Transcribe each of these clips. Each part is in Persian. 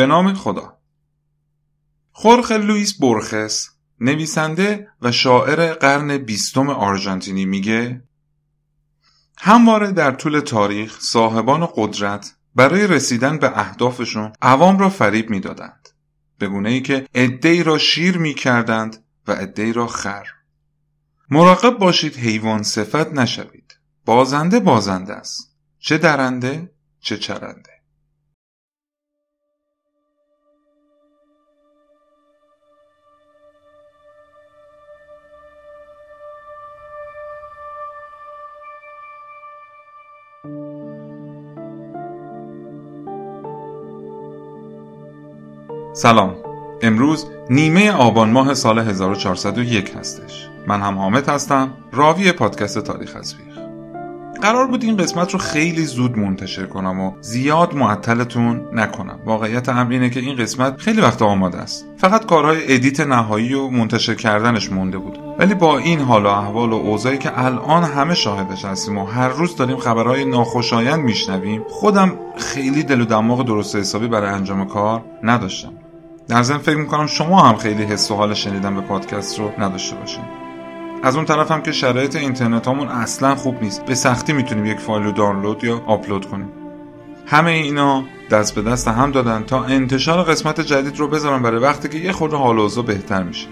به نام خدا. خورخ لوئیس بورخس نویسنده و شاعر قرن بیستم آرژانتینی میگه همواره در طول تاریخ صاحبان قدرت برای رسیدن به اهدافشون عوام را فریب می‌دادند. به گونه ای که عدهای را شیر می‌کردند و عدهای را خر. مراقب باشید حیوان صفت نشوید. بازنده بازنده است. چه درنده چه چرنده. سلام. امروز نیمه آبان ماه سال 1401 هستش. من هم حامد هستم راوی پادکست تاریخ تصویر قرار بود این قسمت رو خیلی زود منتشر کنم و زیاد معطلتون نکنم. واقعیت امر اینه که این قسمت خیلی وقت آماده است. فقط کارهای ادیت نهایی و منتشر کردنش مونده بود. ولی با این حال و احوال و اوضاعی که الان همه شاهدش هستیم و هر روز داریم خبرهای ناخوشایند میشنویم خودم خیلی دل و دماغ درست حسابی برای انجام کار نداشتم. در ضمن فکر می‌کنم شما هم خیلی حس و حال شنیدن به پادکست رو نداشته باشین. از اون طرف هم که شرایط اینترنت همون اصلا خوب نیست. به سختی می‌تونیم یک فایل رو دانلود یا آپلود کنیم. همه اینا دست به دست هم دادن تا انتشار قسمت جدید رو بذارم برای وقتی که یه خورده حال و بهتر میشه.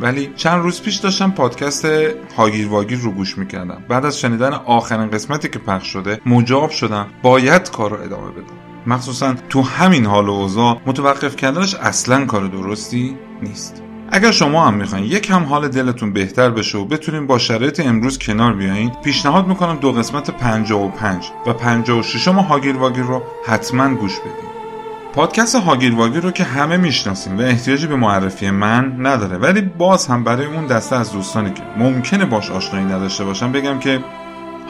ولی چند روز پیش داشتم پادکست هاگیر واگیر رو گوش می‌کردم. بعد از شنیدن آخرین قسمتی که پخش شده مجاب شدم باید کار رو ادامه بدم. مخصوصا تو همین حال و اوضاع متوقف کردنش اصلا کار درستی نیست. اگر شما هم می‌خواین یک هم حال دلتون بهتر بشه و بتونین با شرایط امروز کنار بیاین پیشنهاد می‌کنم دو قسمت 55 و 56 ما هاگیر واگیر رو حتما گوش بدین. پادکست هاگیر واگیر رو که همه می‌شناسیم و احتیاجی به معرفی من نداره ولی باز هم برای اون دسته از دوستانی که ممکنه باش آشنایی نداشته باشم بگم که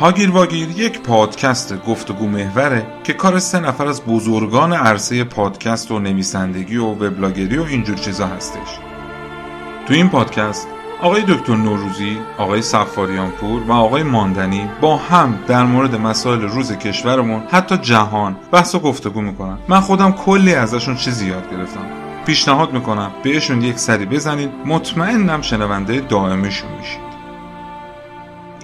هاگیر واگیر یک پادکست گفتگو محوره که کار سه نفر از بزرگان عرصه پادکست و نویسندگی و وبلاگری و اینجور چیزا هستش. تو این پادکست آقای دکتر نوروزی، آقای پور و آقای ماندنی با هم در مورد مسائل روز کشورمون حتی جهان بحث و گفتگو می‌کنن. من خودم کلی ازشون چیزی یاد گرفتم. پیشنهاد می‌کنم بهشون یک سری بزنید. مطمئنم شنونده دائمشون میشید.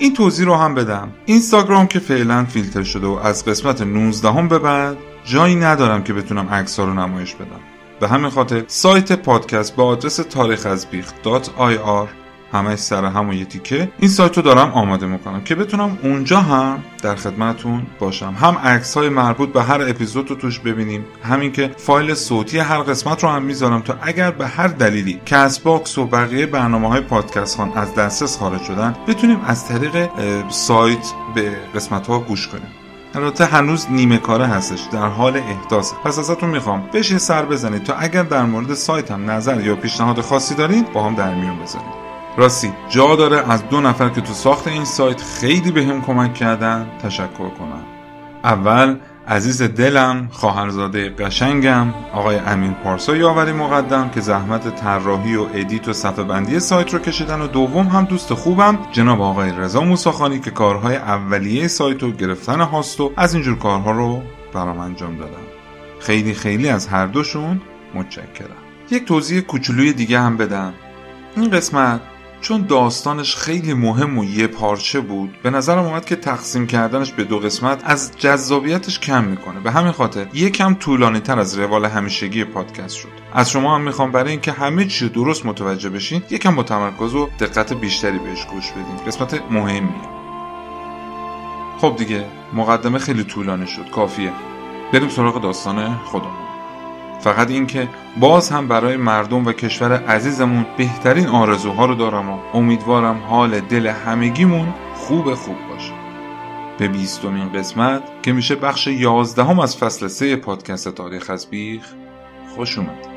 این توضیح رو هم بدم. اینستاگرام که فعلا فیلتر شده و از قسمت 19 هم به بعد جایی ندارم که بتونم عکس رو نمایش بدم. به همین خاطر سایت پادکست با آدرس تاریخ از آر همه سر همون یه تیکه. این سایت رو دارم آماده می‌کنم که بتونم اونجا هم در خدمتون باشم. هم عکس های مربوط به هر اپیزود رو توش ببینیم. همین که فایل صوتی هر قسمت رو هم می‌ذارم تا اگر به هر دلیلی Castbox و بقیه برنامه های پادکست خوان از دسترس خارج شدن بتونیم از طریق سایت به قسمت ها گوش کنیم. البته هنوز نیمه کاره هستش. در حال احداث. پس ازتون می‌خوام بهش سر بزنید تا اگر در مورد سایت هم نظر یا پیشنهاد خاصی دارید با هم در میون بذارید. راستی جا داره از دو نفر که تو ساخت این سایت خیلی به کمک کردن تشکر کنم. اول عزیز دلم خواهرزاده قشنگم آقای امین پارسا یاوری مقدم که زحمت طراحی و edit و صفحه بندی سایت رو کشیدن و دوم هم دوست خوبم جناب آقای رضا موساخانی که کارهای اولیه سایت و گرفتن host و از اینجور کارها رو برام انجام دادم خیلی خیلی از هر دوشون متشکرم. یک توضیح کوچولوی دیگه هم بدم. این قسمت چون داستانش خیلی مهم و یه پارچه بود به نظرم اومد که تقسیم کردنش به دو قسمت از جذابیتش کم می‌کنه. به همین خاطر یکم طولانی تر از روال همیشگی پادکست شد. از شما هم می‌خوام برای اینکه همه چی درست متوجه بشین یکم با تمرکز و دقت بیشتری بهش گوش بدین. قسمت مهمیه. خب دیگه مقدمه خیلی طولانی شد. کافیه. بریم سراغ داستان خودمون. فقط اینکه باز هم برای مردم و کشور عزیزمون بهترین آرزوها رو دارم و امیدوارم حال دل همگیمون خوب خوب باشه. به بیستمین قسمت که میشه بخش یازدهم از فصل سه پادکست تاریخ از بیخ خوش اومد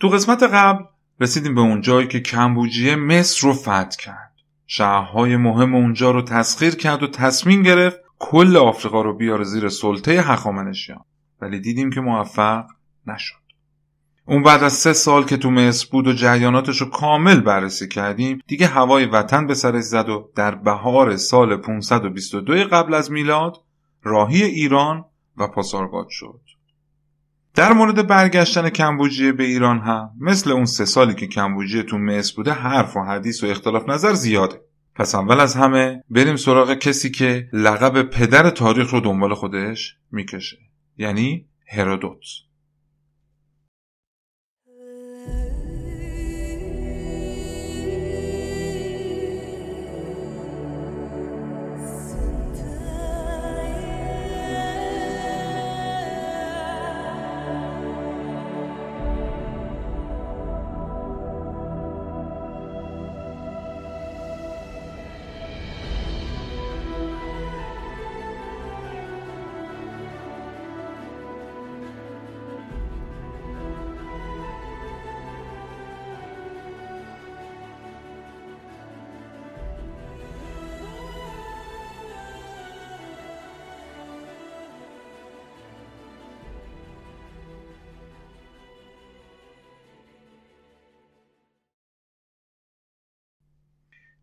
تو قسمت قبل رسیدیم به اون جایی که کمبوجیه مصر رو فتح کرد. شهرهای مهم اونجا رو تسخیر کرد و تصمیم گرفت کل آفریقا رو بیاره زیر سلطه هخامنشیان. ولی دیدیم که موفق نشد. اون بعد از سه سال که تو مصر بود و جریاناتش رو کامل بررسی کردیم دیگه هوای وطن به سرش زد و در بهار سال 522 قبل از میلاد راهی ایران و پاسارگاد شد. در مورد برگشتن کمبوجیه به ایران هم مثل اون سه سالی که کمبوجیه تو مصر بوده حرف و حدیث و اختلاف نظر زیاده. پس اول از همه بریم سراغ کسی که لقب پدر تاریخ رو دنبال خودش می‌کشه. یعنی هرودوت.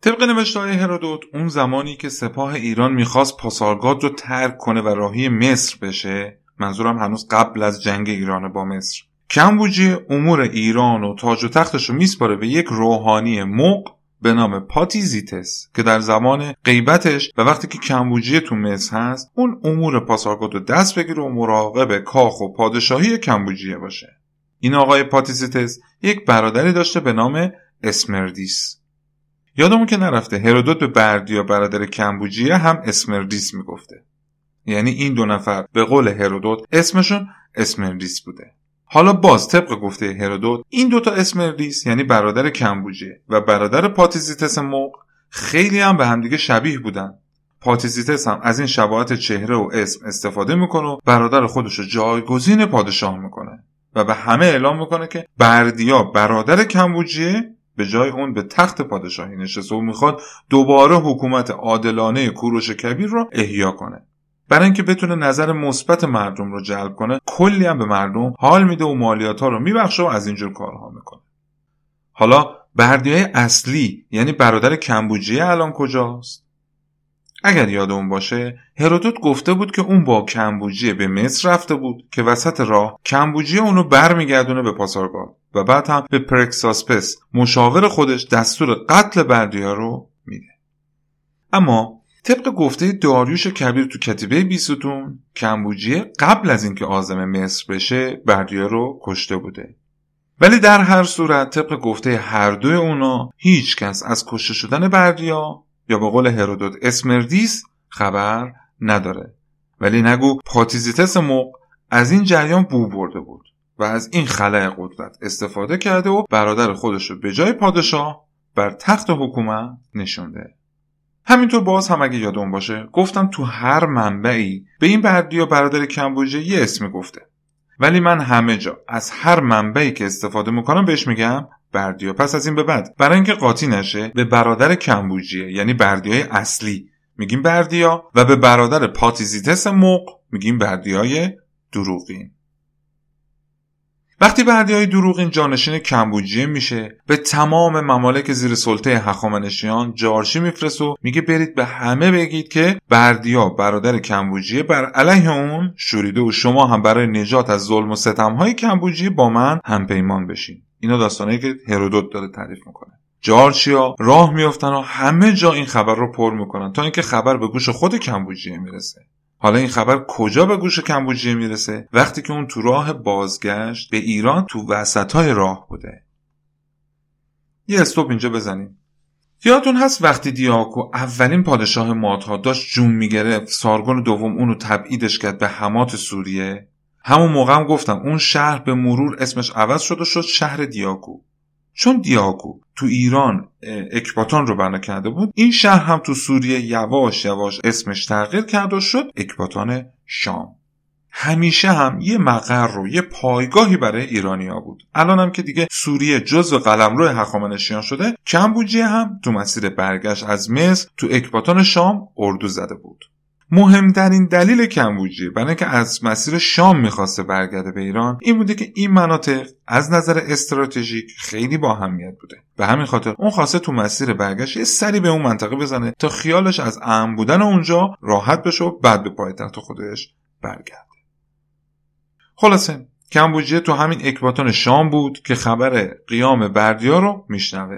طبق نوشته های هرودوت اون زمانی که سپاه ایران می‌خواست پاسارگاد رو ترک کنه و راهی مصر بشه منظورم هنوز قبل از جنگ ایران با مصر. کمبوجی امور ایران و تاج و تختش رو میسپاره به یک روحانی مق به نام پاتیزیتس که در زمان غیبتش و وقتی که کمبوجیه تو مصر هست اون امور پاسارگاد رو دست بگیره و مراقب کاخ و پادشاهی کمبوجیه باشه. این آقای پاتیزیتس یک برادری داشته به نام اسمردیس. یادمون که نرفته هرودوت به بردیا برادر کمبوجیه هم اسمردیس می‌گفته. یعنی این دو نفر به قول هرودوت اسمشون اسمردیس بوده. حالا باز طبق گفته هرودوت این دوتا اسمردیس یعنی برادر کمبوجیه و برادر پاتیزیتس موق خیلی هم به همدیگه شبیه بودن. پاتیزیتس هم از این شباهت چهره و اسم استفاده می‌کنه و برادر خودش رو جایگزین پادشاه می‌کنه و به همه اعلام می‌کنه که بردیا برادر کمبوجیه به جای اون به تخت پادشاهی نشسته و می‌خواد دوباره حکومت عادلانه کوروش کبیر رو احیا کنه. برای اینکه بتونه نظر مثبت مردم رو جلب کنه کلی هم به مردم حال میده و مالیات ها رو میبخشه و از اینجور کارها می‌کنه. حالا بردیای اصلی یعنی برادر کمبوجیه الان کجاست؟ اگر یادمون باشه هرودوت گفته بود که اون با کمبوجیه به مصر رفته بود که وسط راه کمبوجیه اونو برمیگردونه به پاسارگاد و بعد هم به پرکساسپس مشاور خودش دستور قتل بردیا رو میده. اما طبق گفته داریوش کبیر تو کتیبه بیستون کمبوجیه قبل از اینکه آزم مصر بشه بردیا رو کشته بوده. ولی در هر صورت طبق گفته هر دوی اونا هیچ کس از کشته شدن بردیا یا به قول هرودوت اسمردیس خبر نداره. ولی نگو پاتیزیتس موق از این جریان بو برده بود و از این خلع قدرت استفاده کرده و برادر خودش رو به جای پادشاه بر تخت حکومت نشونده. همینطور باز هم اگه یادم باشه گفتم تو هر منبعی به این بردی برادر کمبوجه یه اسمی گفته. ولی من همه جا از هر منبعی که استفاده می‌کنم بهش میگم بردیا. پس از این به بعد برای اینکه قاطی نشه به برادر کمبوجیه یعنی بردیای اصلی میگیم بردیا و به برادر پاتیزیتس موق میگیم بردیای دروغین. وقتی بردی دروغین جانشین کمبوجیه میشه به تمام ممالک زیر سلطه هخامنشیان جارشی میفرست و میگه برید به همه بگید که بردیا برادر کمبوجیه بر علیه اون شوریده و شما هم برای نجات از ظلم و ستمهای کمبوجیه با من همپیمان بشین. اینا داستانه که هرودوت داره تعریف می‌کنه. جارچیا راه میافتن و همه جا این خبر رو پر می‌کنن تا اینکه خبر به گوش خود کمبوجیه می‌رسه. حالا این خبر کجا به گوش کمبوجیه می‌رسه؟ وقتی که اون تو راه بازگشت به ایران تو وسط های راه بوده. یه استوب اینجا بزنیم. یادتون هست وقتی دیاکو اولین پادشاه مادها داشت جون می‌گرفت سارگون دوم اونو تبعیدش کرد به حمات سوریه؟ همون موقع هم گفتم اون شهر به مرور اسمش عوض شد و شد شهر دیاکو. چون دیاکو تو ایران اکباتان رو بنا کرده بود این شهر هم تو سوریه یواش یواش اسمش تغییر کرد و شد اکباتان شام. همیشه هم یه مقر رو یه پایگاهی برای ایرانیا بود. الان هم که دیگه سوریه جزو قلمرو هخامنشیان شده کمبوجیه هم تو مسیر برگشت از مصر تو اکباتان شام اردو زده بود. مهمترین دلیل کمبوجیه برای اینکه از مسیر شام می‌خواسته برگرده به ایران این بوده که این مناطق از نظر استراتژیک خیلی با اهمیت بوده. به همین خاطر اون خواسته تو مسیر برگشت یه سری به اون منطقه بزنه تا خیالش از امن بودن اونجا راحت بشه و بعد به پایتخت خودش برگرده. خلاصه کمبوجیه تو همین اکباتان شام بود که خبر قیام بردیا رو میشنوه.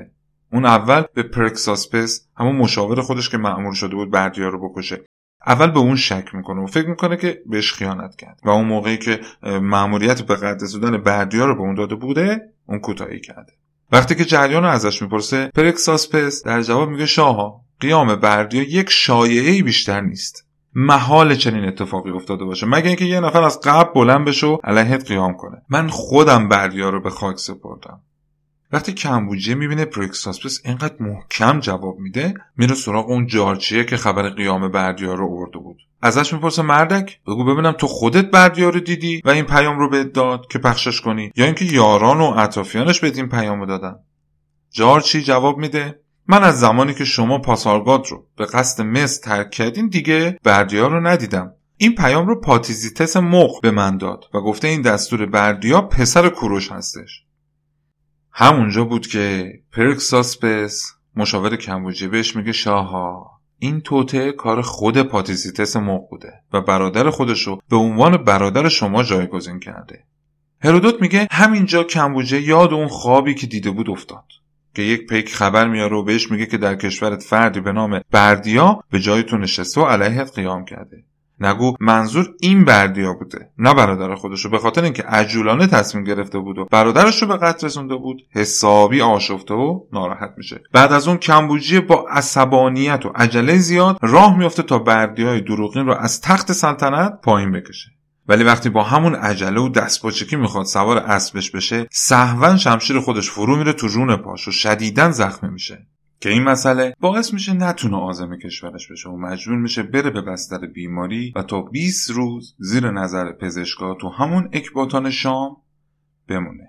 اون اول به پرکساسپس همون مشاور خودش که معمور شده بود بردیا رو بکشه. اول به اون شک می‌کنه و فکر می‌کنه که بهش خیانت کرد و اون موقعی که مأموریت به قتل سودن بردیا رو به اون داده بوده اون کوتاهی کرده. وقتی که جریان ازش می‌پرسه پرکساسپس در جواب میگه شاها قیام بردیا یک شایعه بیشتر نیست. محال چنین اتفاقی افتاده باشه. مگه اینکه یه نفر از قبل بلند بشه و علیهت قیام کنه. من خودم بردیا رو به خاک سپردم. وقتی کمبوجیه می‌بینه پرکساسپس اینقدر محکم جواب میده میره سراغ اون جارچیه که خبر قیام بردیا رو ارده بود. ازش می‌پرسه مردک بگو ببینم تو خودت بردیا رو دیدی و این پیام رو بهت داد که پخشش کنی یا اینکه یاران و اطرافیانش بهت این پیام دادن. جارچی جواب میده من از زمانی که شما پاسارگاد رو به قصد مصر ترک کردین دیگه بردیا رو ندیدم. این پیام رو پاتیزیتس مق به من داد و گفته این دستور بردیا پسر کوروش هستش. همونجا بود که پرکساسپس مشاور کمبوجی بهش میگه شاها این توته کار خود پاتیزیتس مق بوده و برادر خودش رو به عنوان برادر شما جایگزین کرده. هرودوت میگه همینجا کمبوجه یاد اون خوابی که دیده بود افتاد. که یک پیک خبر میاره و بهش میگه که در کشورت فردی به نام بردیا به جای تو نشسته و علیهت قیام کرده. نگو منظور این بردیا بوده نه برادر خودشو به خاطر اینکه عجولانه تصمیم گرفته بود و برادرش رو به قتل رسونده بود حسابی آشفته و ناراحت میشه. بعد از اون کمبوجی با عصبانیت و عجله زیاد راه میفته تا بردیای دروغین رو از تخت سلطنت پایین بکشه. ولی وقتی با همون عجله و دستپاچگی می‌خواد سوار اسبش بشه سهون شمشیر خودش فرو میره تو رون پاش و شدیدن زخمی میشه. که این مسئله باعث میشه نتونه آزم کشورش بشه و مجبور میشه بره به بستر بیماری و تا 20 روز زیر نظر پزشکا تو همون اکباتان شام بمونه.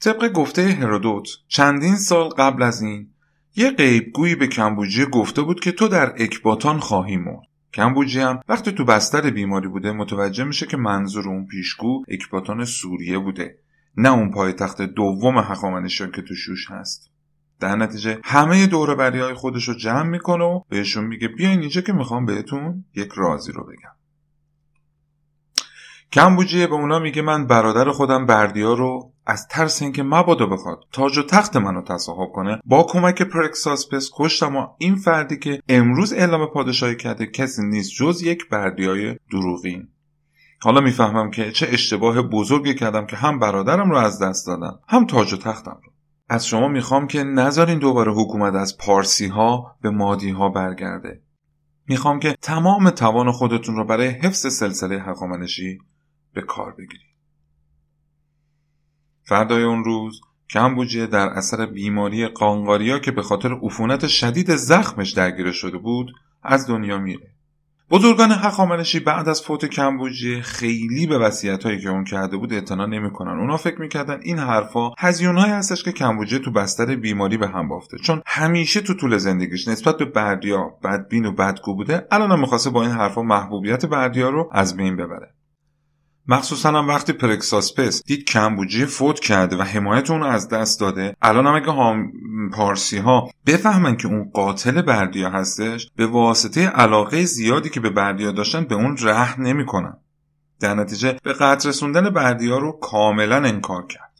طبق گفته هرودوت چندین سال قبل از این یه غیبگویی به کمبوجیه گفته بود که تو در اکباتان خواهی مرد. کمبوجی هم وقتی تو بستر بیماری بوده متوجه میشه که منظور اون پیشگو اکباتان سوریه بوده نه اون پایتخت دوم هخامنشیان که تو شوش هست. در نتیجه همه دور بری های خودش رو جمع می‌کنه و بهشون میگه بیاین اینجا که می‌خوام بهتون یک رازی رو بگم. کمبوجیه به اونا میگه من برادر خودم بردیا رو از ترس اینکه مبادا بخواد تاج و تخت منو تصاحب کنه با کمک پرکساسپس کشتم و این فردی که امروز اعلام پادشاهی کرده کسی نیست جز یک بردیای دروغین. حالا می‌فهمم که چه اشتباه بزرگی کردم که هم برادرم رو از دست دادم هم تاج و تختم رو. از شما می‌خوام که نذارین دوباره حکومت از پارسی ها به مادی ها برگرده. می‌خوام که تمام توان خودتون رو برای حفظ سلسله هخامنشی به کار بگیرید. فردای اون روز کمبوجیه در اثر بیماری قانقاریا که به خاطر عفونت شدید زخمش درگیره شده بود از دنیا میره. بزرگان هخامنشی بعد از فوت کمبوجیه خیلی به وصیت هایی که اون کرده بود اعتنا نمی‌کنن. اونا فکر می‌کردن این حرفا هزیونهایی هستش که کمبوجیه تو بستر بیماری به هم بافته. چون همیشه تو طول زندگیش نسبت به بردیا بدبین و بدگو بوده الان می‌خواسته با این حرفا محبوبیت بردیا رو از بین ببره. مخصوصا هم وقتی پرکساسپس دید کمبوجی فوت کرده و حمایت اون از دست داده الان هم اگه هم پارسی ها بفهمن که اون قاتل بردیا هستش به واسطه علاقه زیادی که به بردیا داشتن به اون ره نمی‌کنن. در نتیجه به قتل رسوندن بردیا رو کاملا انکار کرد.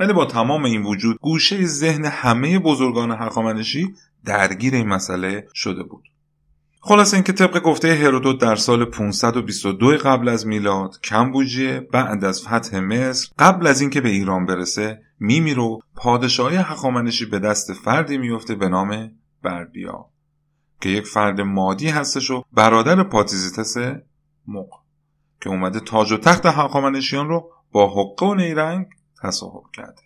ولی با تمام این وجود گوشه ذهن همه بزرگان هخامنشی درگیر این مسئله شده بود. خلاص اینکه طبق گفته هرودوت در سال 522 قبل از میلاد کمبوجیه بعد از فتح مصر قبل از اینکه به ایران برسه میمیره و پادشاهی هخامنشی به دست فردی میفته به نام بردیا که یک فرد مادی هستش و برادر پاتیزیتس مق که اومده تاج و تخت هخامنشیان رو با حقه و نیرنگ تصاحب کرده.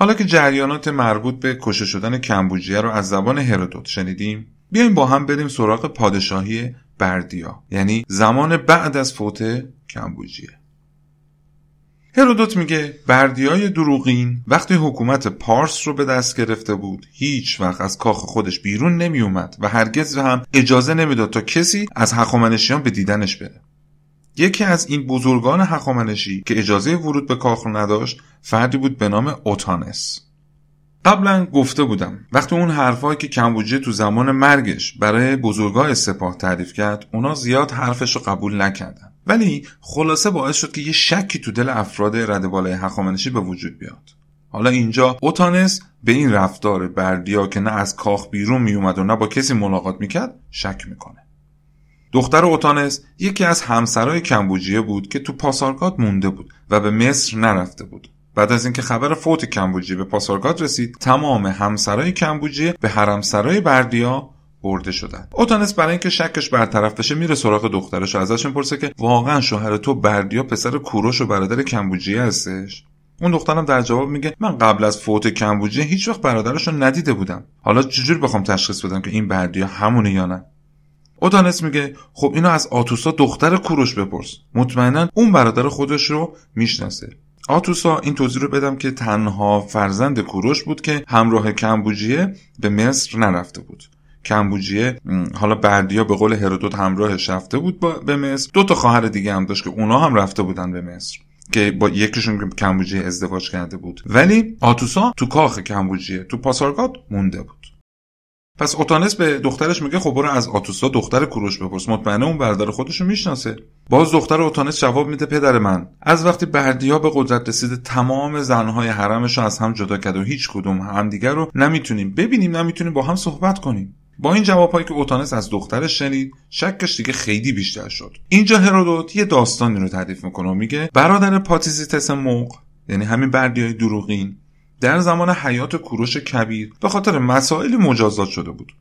حالا که جریانات مربوط به کشته شدن کمبوجیه رو از زبان هرودوت شنیدیم بیایم با هم بریم سراغ پادشاهی بردیا یعنی زمان بعد از فوت کمبوجیه. هرودوت میگه بردیای دروغین وقتی حکومت پارس رو به دست گرفته بود هیچ وقت از کاخ خودش بیرون نمی اومد و هرگز هم اجازه نمی‌داد تا کسی از هخامنشیان به دیدنش بره. یکی از این بزرگان هخامنشی که اجازه ورود به کاخ نداشت فردی بود به نام اوتانس. قبلا گفته بودم وقتی اون حرفایی که کمبوجیه تو زمان مرگش برای بزرگای سپاه تعریف کرد اونا زیاد حرفش رو قبول نکردن. ولی خلاصه باعث شد که یه شکی تو دل افراد رد بالای هخامنشی به وجود بیاد. حالا اینجا اوتانس به این رفتار بردیا که نه از کاخ بیرون میومد و نه با کسی ملاقات می‌کرد شک می‌کنه. دختر اوتانس یکی از همسرای کمبوجیه بود که تو پاسارگاد مونده بود و به مصر نرفته بود. بعد از اینکه خبر فوت کمبوجیه به پاسارگاد رسید تمام همسرای کمبوجیه به حرمسرای بردیا برده شدن اوتانس برای اینکه شکش برطرف بشه میره سراغ دخترش و ازش می‌پرسه که واقعا شوهر تو بردیا پسر کوروش و برادر کمبوجیه هستش؟ اون دخترم در جواب میگه من قبل از فوت کمبوجیه هیچ وقت برادرش رو ندیده بودم. حالا چجور بخوام تشخیص بدم که این بردیا همونه یا نه؟ اوتانس میگه خب اینو از آتوسا دختر کوروش بپرس. مطمئنا اون برادر خودش رو می‌شناسه. آتوسا این توضیح رو بدم که تنها فرزند کوروش بود که همراه کمبوجیه به مصر نرفته بود. کمبوجیه حالا بردیا به قول هرودوت همراهش رفته بود به مصر. دو تا خواهر دیگه هم داشت که اونا هم رفته بودن به مصر که با یکیشون کمبوجیه ازدواج کرده بود. ولی آتوسا تو کاخ کمبوجیه تو پاسارگاد مونده بود. پس اوتانس به دخترش میگه خب برو از آتوسا دختر کوروش بپرس. مطمئنه اون برادر خودشو می‌شناسه. باز دختر اوتانس جواب میده پدر من از وقتی بردیا به قدرت رسیده تمام زنهای حرمش رو از هم جدا کرد و هیچ کدوم همدیگر رو نمی‌تونیم ببینیم نمی‌تونیم با هم صحبت کنیم. با این جوابهایی که اوتانس از دخترش شنید شکش دیگه خیلی بیشتر شد. اینجا هرودوت یه داستانی رو تعریف می‌کنه و میگه برادر پاتیزیتس موق یعنی همین بردیای دروغین در زمان حیات کوروش کبیر به خاطر مسائلی مجازات شده بود.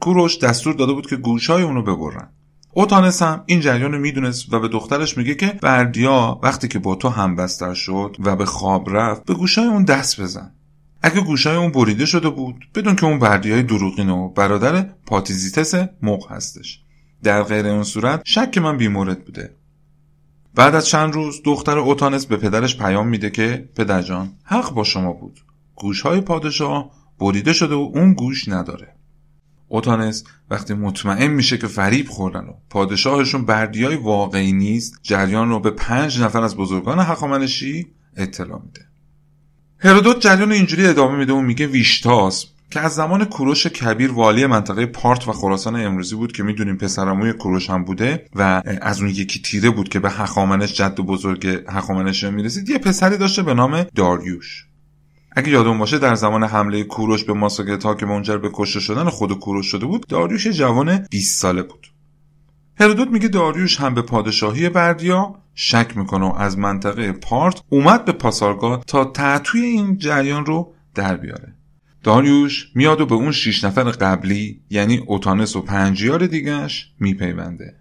کوروش دستور داده بود که گوشای اونو ببرن. اوتانس هم این جریان رو می‌دونست و به دخترش میگه که بردیا وقتی که با تو هم بستر شد و به خواب رفت به گوشای اون دست بزن. اگه گوشای اون بریده شده بود بدون که اون بردیای دروغین و برادر پاتیزیتس موق هستش. در غیر اون صورت شک من بیمورد بوده. بعد از چند روز دختر اوتانس به پدرش پیام میده که پدرجان حق با شما بود. گوشهای پادشاه بریده شده و اون گوش نداره. اوتانس وقتی مطمئن میشه که فریب خوردن و پادشاهشون بردیای واقعی نیست جریان رو به پنج نفر از بزرگان هخامنشی اطلاع میده. هرودوت جریان اینجوری ادامه میده و میگه ویشتاس که از زمان کوروش کبیر والی منطقه پارت و خراسان امروزی بود که می‌دونیم پسرموی کوروش هم بوده و از اون یکی تیره بود که به هخامنش جد بزرگ هخامنش می‌رسید. یه پسری داشته به نام داریوش. اگه یادون باشه در زمان حمله کوروش به ماساگتا که منجر به کشته شدن خود کوروش شده بود داریوش جوان 20 ساله بود. هرودوت میگه داریوش هم به پادشاهی بردیا شک می‌کنه و از منطقه پارت اومد به پاسارگاد تا تعطوی این جریان رو در بیاره. داریوش میاد و به اون شیش نفر قبلی یعنی اوتانس و پنجیار دیگهش میپیونده.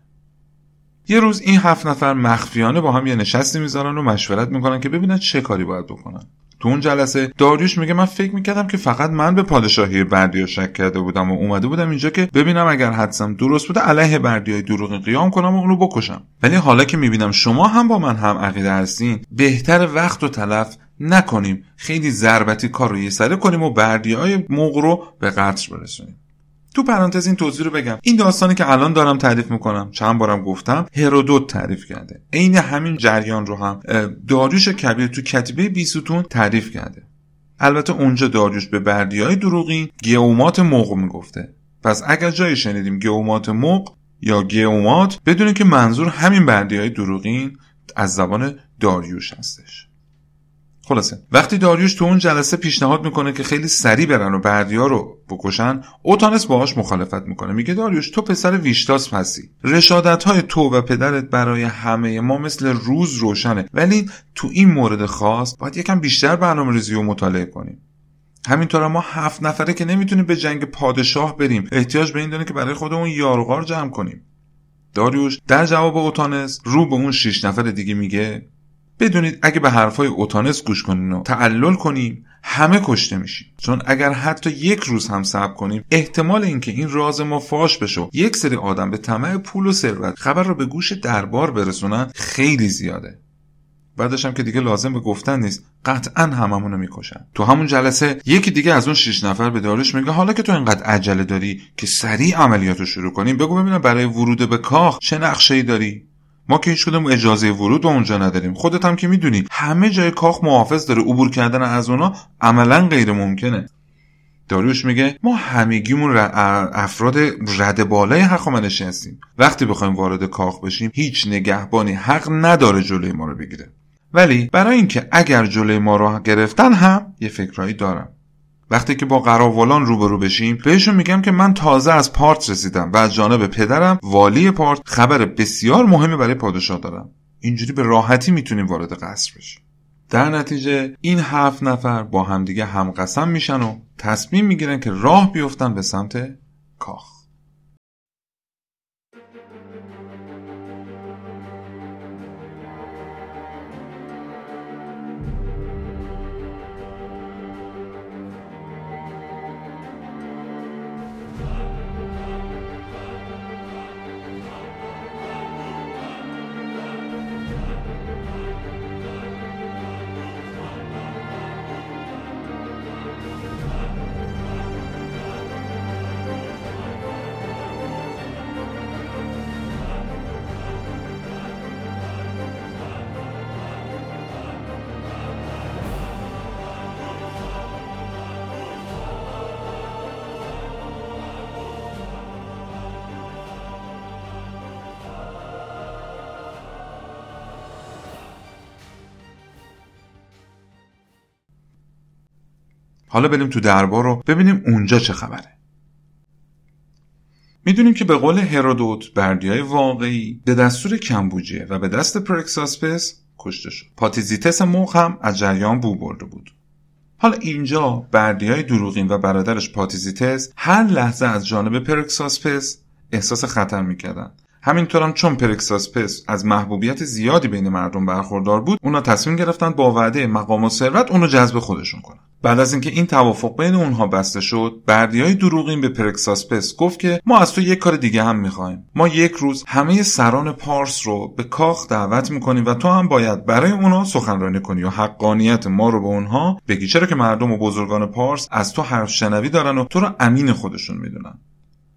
یه روز این هفت نفر مخفیانه با هم یه نشستی می‌ذارن و مشورت می‌کنن که ببینن چه کاری باید بکنن. تو اون جلسه داریوش میگه من فکر می‌کردم که فقط من به پادشاهی بردیا شک کرده بودم و اومده بودم اینجا که ببینم اگر حدسم درست بوده علیه بردیای دروغی قیام کنم و اونو بکشم. ولی حالا که می‌بینم شما هم با من هم عقیده هستین بهتر وقت و تلف نکنیم. خیلی ضربتی کار رو یه سره کنیم و بردی های موق رو به قتل برسونیم. تو پرانتز این توضیح رو بگم. این داستانی که الان دارم تعریف می‌کنم چند بارم گفتم هرودوت تعریف کرده. عین همین جریان رو هم داریوش کبیر تو کتیبه بیستون تعریف کرده. البته اونجا داریوش به بردیای دروغین گئومات مغ می‌گفته. پس اگر جایی شنیدیم گئومات مغ یا گئومات بدونید که منظور همین بردیای دروغین از زبان داریوش هستش. خلاصه. وقتی داریوش تو اون جلسه پیشنهاد می‌کنه که خیلی سریع برن و بردیا رو بکشن اوتانس باهاش مخالفت می‌کنه. میگه داریوش تو پسر ویشتاسپی رشادت های تو و پدرت برای همه ما مثل روز روشنه. ولی تو این مورد خاص باید یکم بیشتر برنامه ریزی و مطالعه کنیم. همینطور ما هفت نفره که نمی‌تونیم به جنگ پادشاه بریم احتیاج به این داره که برای خودمون یارغار جمع کنیم. داریوش در جواب اوتانس رو به اون شش نفر دیگه میگه بدونید اگه به حرفای اوتانس گوش کنین و تعلل کنیم همه کشته میشیم چون اگر حتی یک روز هم صبر کنیم احتمال اینکه این راز ما فاش بشه یک سری آدم به طمع پول و ثروت خبر رو به گوش دربار برسونن خیلی زیاده. بعدش هم که دیگه لازم به گفتن نیست. قطعا هممونو می‌کشن. تو همون جلسه یکی دیگه از اون شش نفر به داروش میگه حالا که تو اینقدر عجله داری که سریع عملیات رو شروع کنیم بگو ببینم برای ورود به کاخ چه نقشه داری؟ ما که هیچ اجازه ورود به اونجا نداریم. خودت هم که می‌دونی همه جای کاخ محافظ داره عبور کردن از اونا عملا غیر ممکنه. داریوش میگه ما همگیمون افراد رد بالای حق و منشی هستیم وقتی بخوایم وارد کاخ بشیم هیچ نگهبانی حق نداره جلوی ما رو بگیره. ولی برای اینکه اگر جلوی ما رو گرفتن هم یه فکرایی دارم. وقتی که با قراولان روبرو بشیم بهشون میگم که من تازه از پارت رسیدم و از جانب پدرم والی پارت خبر بسیار مهمی برای پادشاه دارم. اینجوری به راحتی می‌تونیم وارد قصر بشیم. در نتیجه این هفت نفر با همدیگه همقسم میشن و تصمیم می‌گیرن که راه بیفتن به سمت کاخ. حالا بریم تو دربار رو ببینیم اونجا چه خبره. می‌دونیم که به قول هرودوت بردیای واقعی به دستور کمبوجیه و به دست پرکساسپس کشته شد. پاتیزیتس مغ هم از جریان بو برده بود. حالا اینجا بردیای دروغین و برادرش پاتیزیتس هر لحظه از جانب پرکساسپس احساس خطر می‌کردن. همینطورم چون پرکساسپس از محبوبیت زیادی بین مردم برخوردار بود اونا تصمیم گرفتن با وعده مقام و ثروت اونو جذب خودشون کنن. بعد از اینکه این توافق بین اونها بسته شد بردیای دروغین به پرکساسپس گفت که ما از تو یک کار دیگه هم می‌خوایم. ما یک روز همه سران پارس رو به کاخ دعوت می‌کنیم و تو هم باید برای اونا سخنرانی کنی و حقانیت ما رو به اونها بگی. چرا که مردم و بزرگان پارس از تو حرف شنوی دارن و تو رو امین خودشون می‌دونن.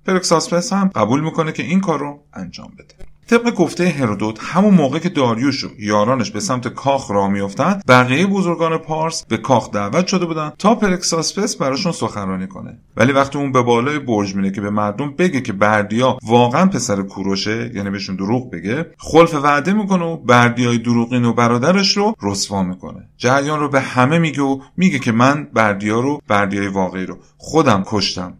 پرکساسپس هم قبول می‌کنه که این کار رو انجام بده. طبق گفته هرودوت همون موقع که داریوش و یارانش به سمت کاخ راه میافتند بقیه بزرگان پارس به کاخ دعوت شده بودن تا پرکساسپس براشون سخنرانی کنه. ولی وقتی اون به بالای برج میره که به مردم بگه که بردیا واقعا پسر کوروشه یعنی بهشون دروغ بگه خلف وعده می‌کنه و بردیای دروغین و برادرش رو رسوا می‌کنه. جریان رو به همه میگه و میگه که من بردیا رو بردیای واقعی رو خودم کشتم.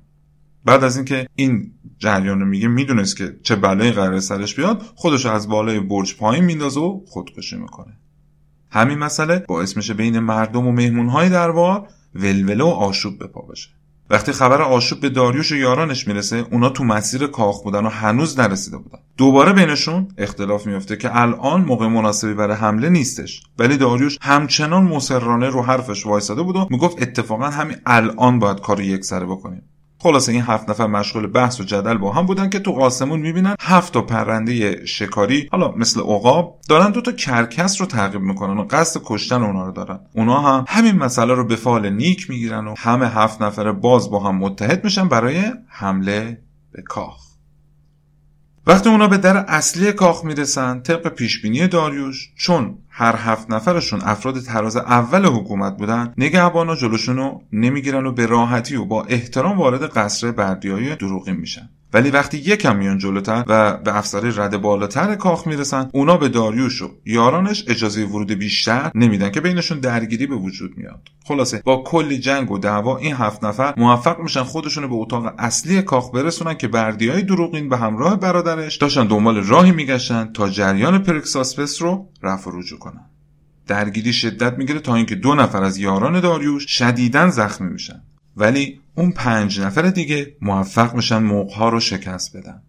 بعد از اینکه این جریان رو میگه می‌دونست که چه بلایی قرار سرش بیاد خودش از بالای برج پایین میندازه و خودکشی می‌کنه. همین مسئله باعث میشه بین مردم و مهمونهای دربار ولوله و آشوب به پا بشه. وقتی خبر آشوب به داریوش و یارانش می‌رسه اونا تو مسیر کاخ بودن و هنوز نرسیده بودن. دوباره بینشون اختلاف میفته که الان موقع مناسبی برای حمله نیستش. ولی داریوش همچنان مصرانه رو حرفش وایساده بود و می‌گفت اتفاقا همین الان باید کار یک سره بکنیم. خلاصه این هفت نفر مشغول بحث و جدل با هم بودن که تو آسمون می‌بینن هفت تا پرنده شکاری حالا مثل عقاب دارن دو تا کرکس رو تعقیب می‌کنن و قصد کشتن اونا رو دارن. اونا هم همین مسئله رو به فعال نیک می‌گیرن و همه هفت نفر باز با هم متحد میشن برای حمله به کاخ. وقتی اونا به در اصلی کاخ می‌رسن طبق پیشبینی داریوش چون هر هفت نفرشون افراد تراز اول حکومت بودن نگهبانا جلوشونو نمی‌گیرن و به راحتی و با احترام وارد قصر بردیای دروغین میشن. ولی وقتی یکم میان جلوتر و به افسری رد بالاتر کاخ می‌رسن اونا به داریوش و یارانش اجازه ورود بیشتر نمیدن که بینشون درگیری به وجود میاد. خلاصه با کلی جنگ و دعوا این هفت نفر موفق میشن خودشونو به اتاق اصلی کاخ برسونن که بردیای دروغین به همراه برادرش داشتن دنبال راهی میگشتن تا جریان پرکساسپس رو رفع رجوع کنن. درگیری شدت می‌گیره تا اینکه دو نفر از یاران داریوش شدیدا زخمی میشن. ولی اون پنج نفر دیگه موفق میشن موقها رو شکست بدن.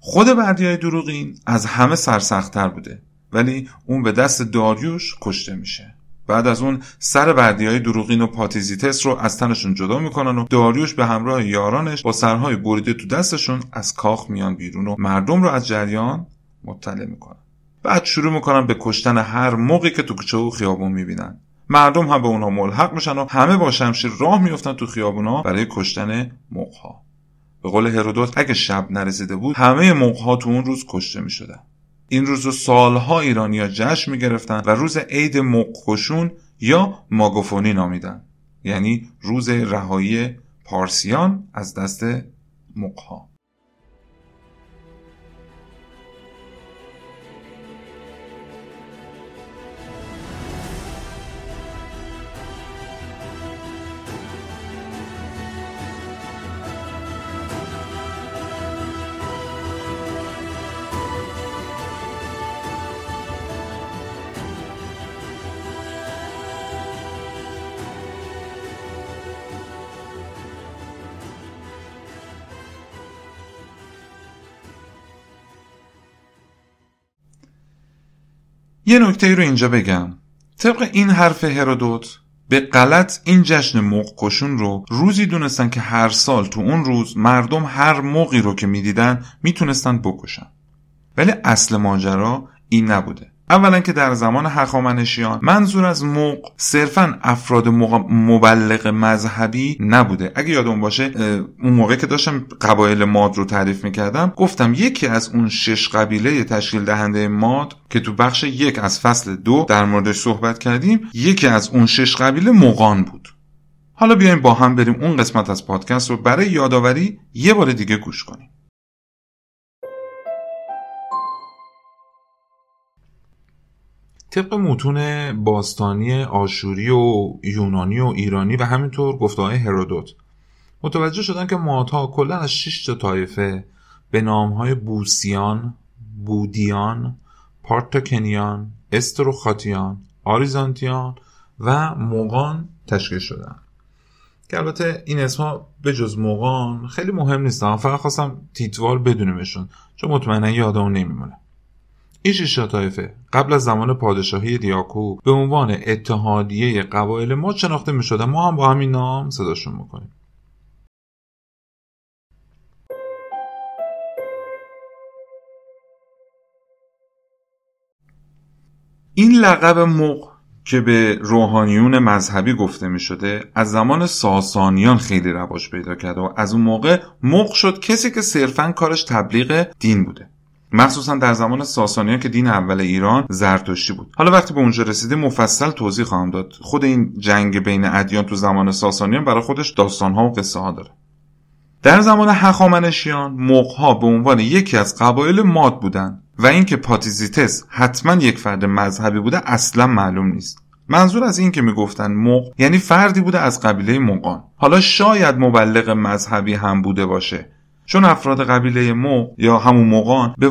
خود بردیای دروغین از همه سرسختتر بوده ولی اون به دست داریوش کشته میشه. بعد از اون سر بردی های دروغین و پاتیزیتس رو از تنشون جدا می‌کنن و داریوش به همراه یارانش با سرهای بریده تو دستشون از کاخ میان بیرون و مردم رو از جریان مطلع می‌کنن. بعد شروع می‌کنن به کشتن هر موقعی که تو کوچه و خیابون می‌بینن. مردم هم به اونها ملحق میشن و همه با شمشیر راه میفتن تو خیابونا برای کشتن موقها به قول هرودوت اگه شب نرسیده بود همه موقها تو اون روز کشته می‌شدن. این روز رو سالها ایرانیا جشن می‌گرفتن و روز عید موقخشون یا ماگوفونی نامیدن. یعنی روز رهایی پارسیان از دست موقها یه نکته رو اینجا بگم. طبق این حرف هرودوت به غلط این جشن موق کشون رو روزی دونستن که هر سال تو اون روز مردم هر موقی رو که می‌دیدن می‌تونستن بکشن. ولی اصل ماجرا این نبوده. اولا که در زمان هخامنشیان منظور از موق صرفا افراد مبلغ مذهبی نبوده. اگه یادمون باشه اون موقع که داشتم قبایل ماد رو تعریف می‌کردم گفتم یکی از اون شش قبیله تشکیل دهنده ماد که تو بخش یک از فصل دو در موردش صحبت کردیم یکی از اون شش قبیله مقان بود. حالا بیایم با هم بریم اون قسمت از پادکست رو برای یادآوری یه بار دیگه گوش کنیم. طبق متون باستانی آشوری و یونانی و ایرانی و همینطور گفته های هرودوت متوجه شدن که مادها کلا از 6 تا طایفه به نام های بوسیان، بودیان، پارتاکنیان، استروخاتیان، آریزانتیان و موغان تشکیل شدن. که البته این اسما به جز موغان خیلی مهم نیستن فقط خواستم تیتوار بدونیمشون چون مطمئنا یادمون نمیمونه. این شش قبل از زمان پادشاهی دیاکو به عنوان اتحادیه قبایل ما شناخته می شدن ما هم با همین نام صداشون می‌کنیم. این لقب مق که به روحانیون مذهبی گفته می شده از زمان ساسانیان خیلی رواج پیدا کرده و از اون موقع مق شد کسی که صرفا کارش تبلیغ دین بوده. مخصوصا در زمان ساسانیان که دین اول ایران زرتشتی بود. حالا وقتی به اونجا رسیده مفصل توضیح خواهم داد. خود این جنگ بین ادیان تو زمان ساسانیان برای خودش داستانها و قصه ها داره. در زمان هخامنشیان مقها به عنوان یکی از قبایل ماد بودند و اینکه پاتیزیتس حتما یک فرد مذهبی بوده اصلا معلوم نیست. منظور از این که می‌گفتن مق یعنی فردی بوده از قبیله مقان حالا شاید مبلغ مذهبی هم بوده باشه. چون افراد قبیله مو یا همون موقان به,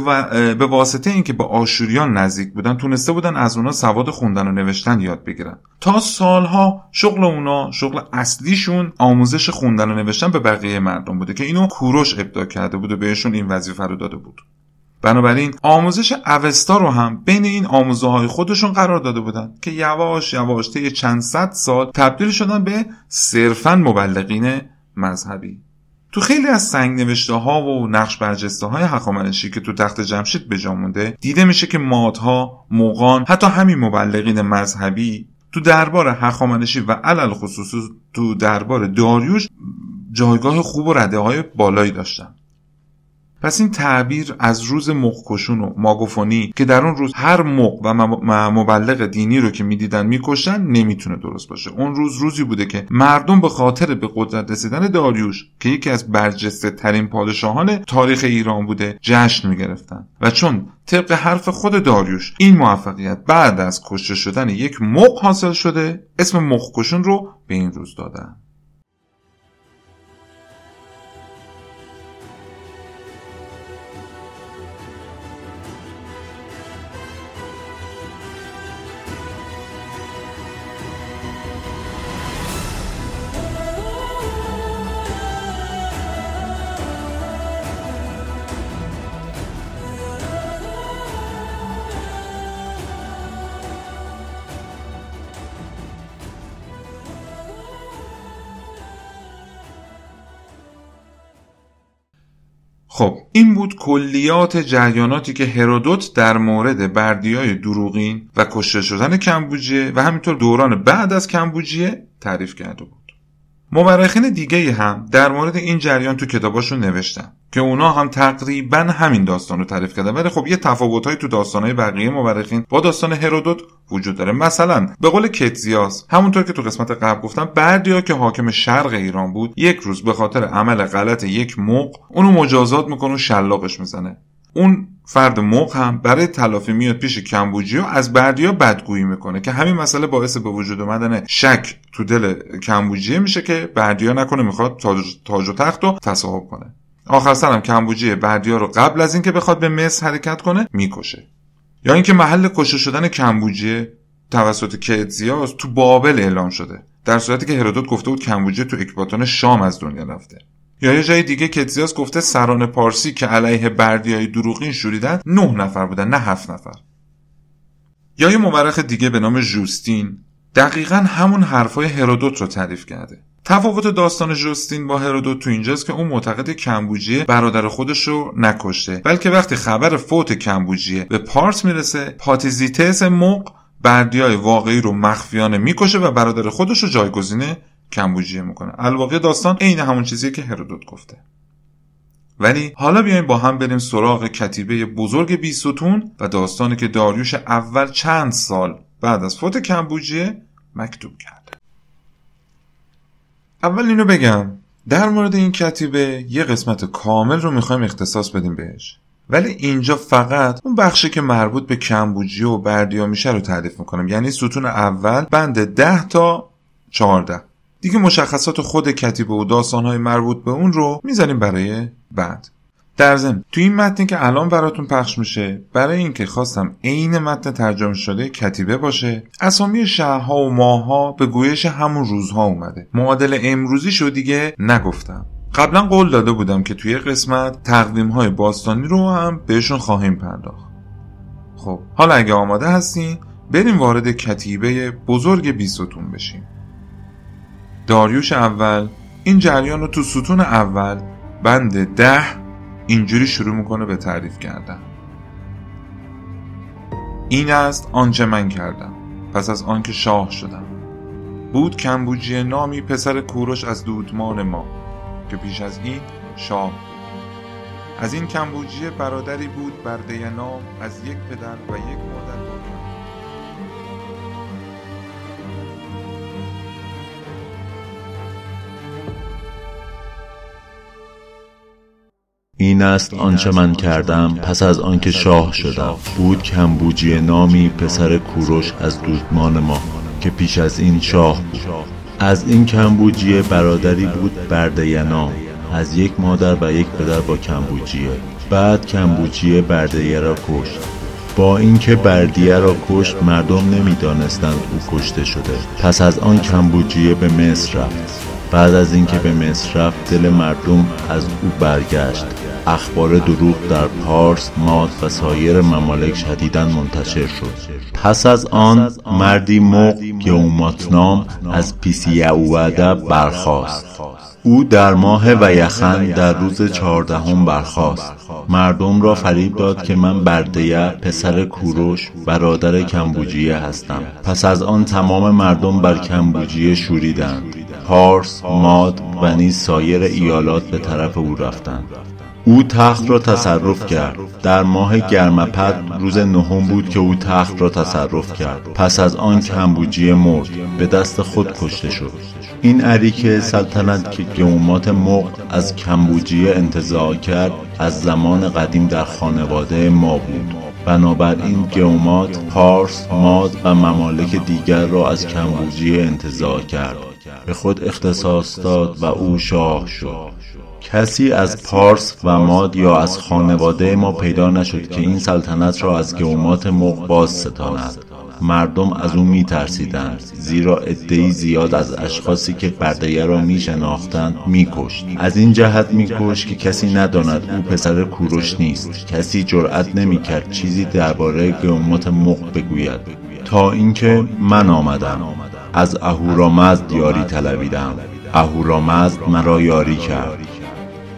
به واسطه اینکه به آشوریان نزدیک بودن تونسته بودن از اونا سواد خوندن و نوشتن یاد بگیرن. تا سالها شغل اونا شغل اصلیشون آموزش خوندن و نوشتن به بقیه مردم بوده که اینو کوروش ابدا کرده بود و بهشون این وظیفه رو داده بود. بنابراین آموزش اوستا رو هم بین این آموزه های خودشون قرار داده بودن که یواش یواش طی چند صد سال تبدیل شدن به صرفا مبلغین مذهبی. تو خیلی از سنگ نوشته ها و نقش برجسته های هخامنشی که تو تخت جمشید به مونده دیده میشه که مادها، موقان، حتی همین مبلغین مذهبی تو دربار هخامنشی و علل خصوص تو دربار داریوش جایگاه خوب و رده های بالایی داشتن. پس این تعبیر از روز مخکشون و ماگوفونی که در اون روز هر مق و مبلغ دینی رو که می‌دیدن می‌کشن نمی‌تونه درست باشه. اون روز روزی بوده که مردم به خاطر به قدرت رسیدن داریوش که یکی از برجسته ترین پادشاهان تاریخ ایران بوده جشن می‌گرفتن. و چون طبق حرف خود داریوش این موفقیت بعد از کشته شدن یک مق حاصل شده اسم مخکشون رو به این روز دادن. خب این بود کلیات جریاناتی که هرودوت در مورد بردیای دروغین و کشته شدن کمبوجیه و همینطور دوران بعد از کمبوجیه تعریف کرده بود. مورخین دیگه هم در مورد این جریان تو کتاباشون نوشتن که اونا هم تقریبا همین داستان رو تعریف کردن. ولی خب یه تفاوتهایی تو داستانهای بقیه مورخین با داستان هرودوت وجود داره. مثلا به قول کتزیاس همونطور که تو قسمت قبل گفتم بردیا که حاکم شرق ایران بود یک روز به خاطر عمل غلط یک موق اونو مجازات می‌کنه و شلاقش می‌زنه. اون فرد موق هم برای تلافی میاد پیش کمبوجی از بردیا بدگویی می‌کنه که همین مسئله باعث به وجود اومدن شک تو دل کمبوجیه میشه که بردیا نکنه می‌خواد تاج و تخت رو تصاحب کنه. آخر سرم کمبوجی بردیا رو قبل از اینکه بخواد به مصر حرکت کنه می‌کشه. یا اینکه محل کشته شدن کمبوجیه توسط کتزیاس تو بابل اعلام شده در صورتی که هرودوت گفته بود کمبوجیه تو اکباتان شام از دنیا رفته. یا یه جای دیگه کتزیاس گفته سران پارسی که علیه بردیای دروغین شوریدن نه نفر بودن نه هفت نفر. یا یه مورخ دیگه به نام جوستین دقیقا همون حرفای هرودوت رو تعریف کرده. تفاوت داستان جوستین با هرودوت تو اینجاست که اون معتقد کمبوجیه برادر خودش رو نکشته. بلکه وقتی خبر فوت کمبوجیه به پارس می‌رسه پاتیزیتس موق بردیای واقعی رو مخفیانه می‌کشه و برادر خودش رو جایگزینه کمبوجیه می‌کنه. الواقع داستان عین همون چیزیه که هرودوت گفته. ولی حالا بیایم با هم بریم سراغ کتیبه بزرگ بیستون و داستانی که داریوش اول چند سال بعد از فوت کمبوجیه مکتوب کرده اول اینو بگم در مورد این کتیبه یه قسمت کامل رو می‌خوایم اختصاص بدیم بهش. ولی اینجا فقط اون بخشی که مربوط به کمبوجی و بردیا میشه رو تعریف می‌کنم. یعنی ستون اول بند ده تا چهارده. دیگه مشخصات خود کتیبه و داستانهای مربوط به اون رو می‌ذاریم برای بعد. در ضمن تو این متنی که الان براتون پخش میشه برای اینکه خواستم عین متن ترجمه شده کتیبه باشه اسامی شهرها و ماهها به گویش همون روزها اومده. معادل امروزی شو دیگه نگفتم. قبلا قول داده بودم که توی قسمت تقویم های باستانی رو هم بهشون خواهیم پرداخت. خب حالا اگه آماده هستین بریم وارد کتیبه بزرگ بیستون بشیم. داریوش اول این جریان رو تو ستون اول بند ده اینجوری شروع می‌کنه به تعریف کردن. این است آنچه من کردم پس از آنکه شاه شدم. بود کمبوجی نامی پسر کوروش از دودمان ما که پیش از این شاه بود. از این کمبوجی برادری بود برده نام از یک پدر و یک مادر. این است آنچه من کردم. پس از آنکه شاه شدم. بود کمبوجی نامی پسر کوروش از دودمان ما که پیش از این شاه بود. از این کمبوجیه برادری بود بردینام از یک مادر و یک پدر با کمبوجیه بعد کمبوجیه بردیه را کشت. با اینکه بردیه را کشت مردم نمی‌دانستند او کشته شده. پس از آن کمبوجیه به مصر رفت. بعد از اینکه به مصر رفت دل مردم از او برگشت. اخبار دروغ در پارس ماد و سایر ممالک شدیدن منتشر شد. پس از آن مردی مق گوماتنام از پیسیعوده برخاست. او در ماه ویخن در روز چهاردهم برخاست. مردم را فریب داد که من بردیه پسر کوروش برادر کمبوجیه هستم. پس از آن تمام مردم بر کمبوجیه شوریدند. پارس ماد و نیز سایر ایالات به طرف او رفتند. او تخت را تصرف کرد. در ماه گرمپد روز نهم بود که او تخت را تصرف کرد. پس از آن کمبوجی مرد به دست خود کشته شد. این عریک سلطنت که گومات مغ از کمبوجیه انتظار کرد از زمان قدیم در خانواده ما بود. بنابراین گومات پارس ماد و ممالک دیگر را از کمبوجیه انتظار کرد. به خود اختصاص داد و او شاه شد. کسی از پارس و ماد یا از خانواده ما پیدا نشد که این سلطنت را از گومات مغ باز ستاند. مردم از او می ترسیدند زیرا ادهی زیاد از اشخاصی که بردیه را می شناختند می کشت. از این جهت می کشت که کسی نداند او پسر کوروش نیست. کسی جرأت نمی کرد چیزی درباره گومات مغ بگوید. تا اینکه من آمدم. از اهورامزد یاری طلبیدم. اهورامزد مرا یاری کرد.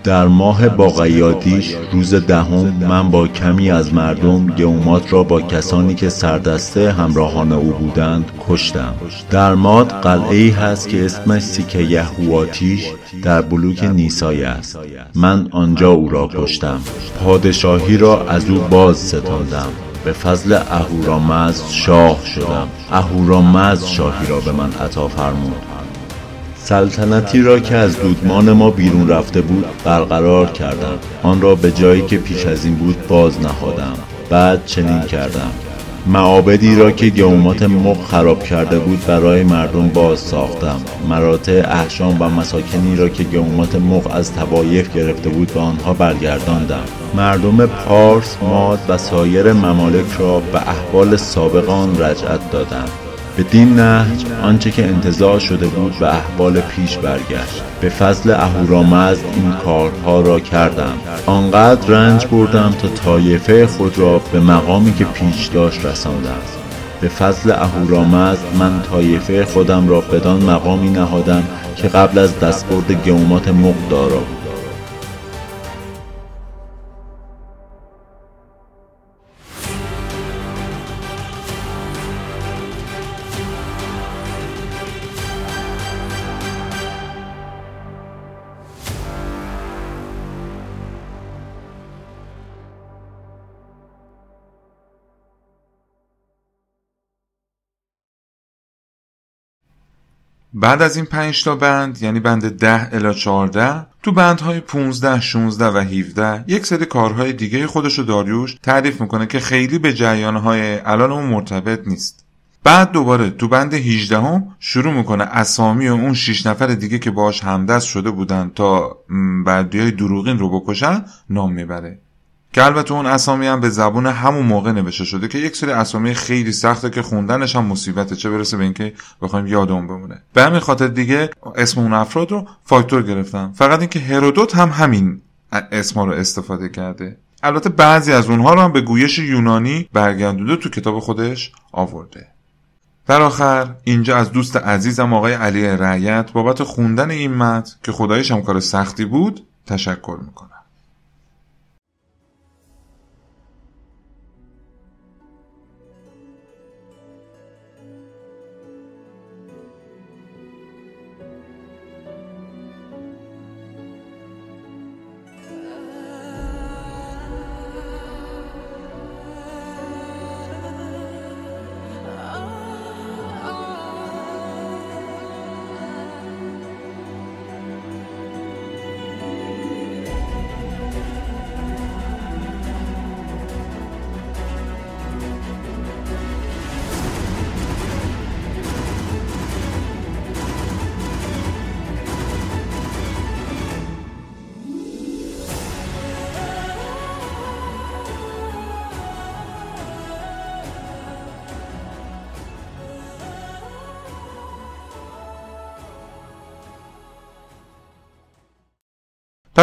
در ماه باقیادیش روز دهم من با کمی از مردم گومات را با کسانی که سردسته همراهان او بودند کشتم. در ماد قلعه ای هست که اسمش سیکه یهواتیش در بلوک نیسای است. من آنجا او را کشتم. پادشاهی را از او باز ستاندم. به فضل اهورامزد شاه شدم. اهورامزد شاهی را به من عطا فرمود. سلطنتی را که از دودمان ما بیرون رفته بود برقرار کردم. آن را به جایی که پیش از این بود باز نهادم. بعد چنین کردم. معابدی را که گومات مق خراب کرده بود برای مردم باز ساختم. مراتع احشام و مساکنی را که گومات مق از تبایف گرفته بود به آنها برگرداندم. مردم پارس ماد و سایر ممالک را به احوال سابق آن رجعت دادم. بدین نهج آنچه که انتظار شده بود به احوال پیش برگشت. به فضل اهورامزد این کارها را کردم. آنقدر رنج بردم تا طایفه خود را به مقامی که پیش داشت رساندم. به فضل اهورامزد من طایفه خودم را بدان مقامی نهادم که قبل از دستبرد گومات مقدارا بود بعد از این 5 تا بند یعنی بند 10 الی 14 تو بندهای 15 16 و 17 یک سری کارهای دیگه خودشو داریوش تعریف می‌کنه که خیلی به جریانهای الان اون مرتبط نیست. بعد دوباره تو بند 18 هم شروع می‌کنه اسامی و اون 6 نفر دیگه که باش همدست شده بودن تا های دروغین رو بکشن نام می‌بره. که البته اون اسامی هم به زبون همون موقع نوشته شده که یک سری اسامی خیلی سخته که خوندنش هم مصیبته. چه برسه به اینکه بخوایم یادمون بمونه. به همین خاطر دیگه اسم اون افراد رو فاکتور گرفتم فقط اینکه هرودوت هم همین اسما رو استفاده کرده. البته بعضی از اونها رو هم به گویش یونانی برگردونده تو کتاب خودش آورده. در آخر اینجا از دوست عزیزم آقای علی رعیت بابت خوندن این متن که خدایش هم کار سختی بود تشکر می‌کنم.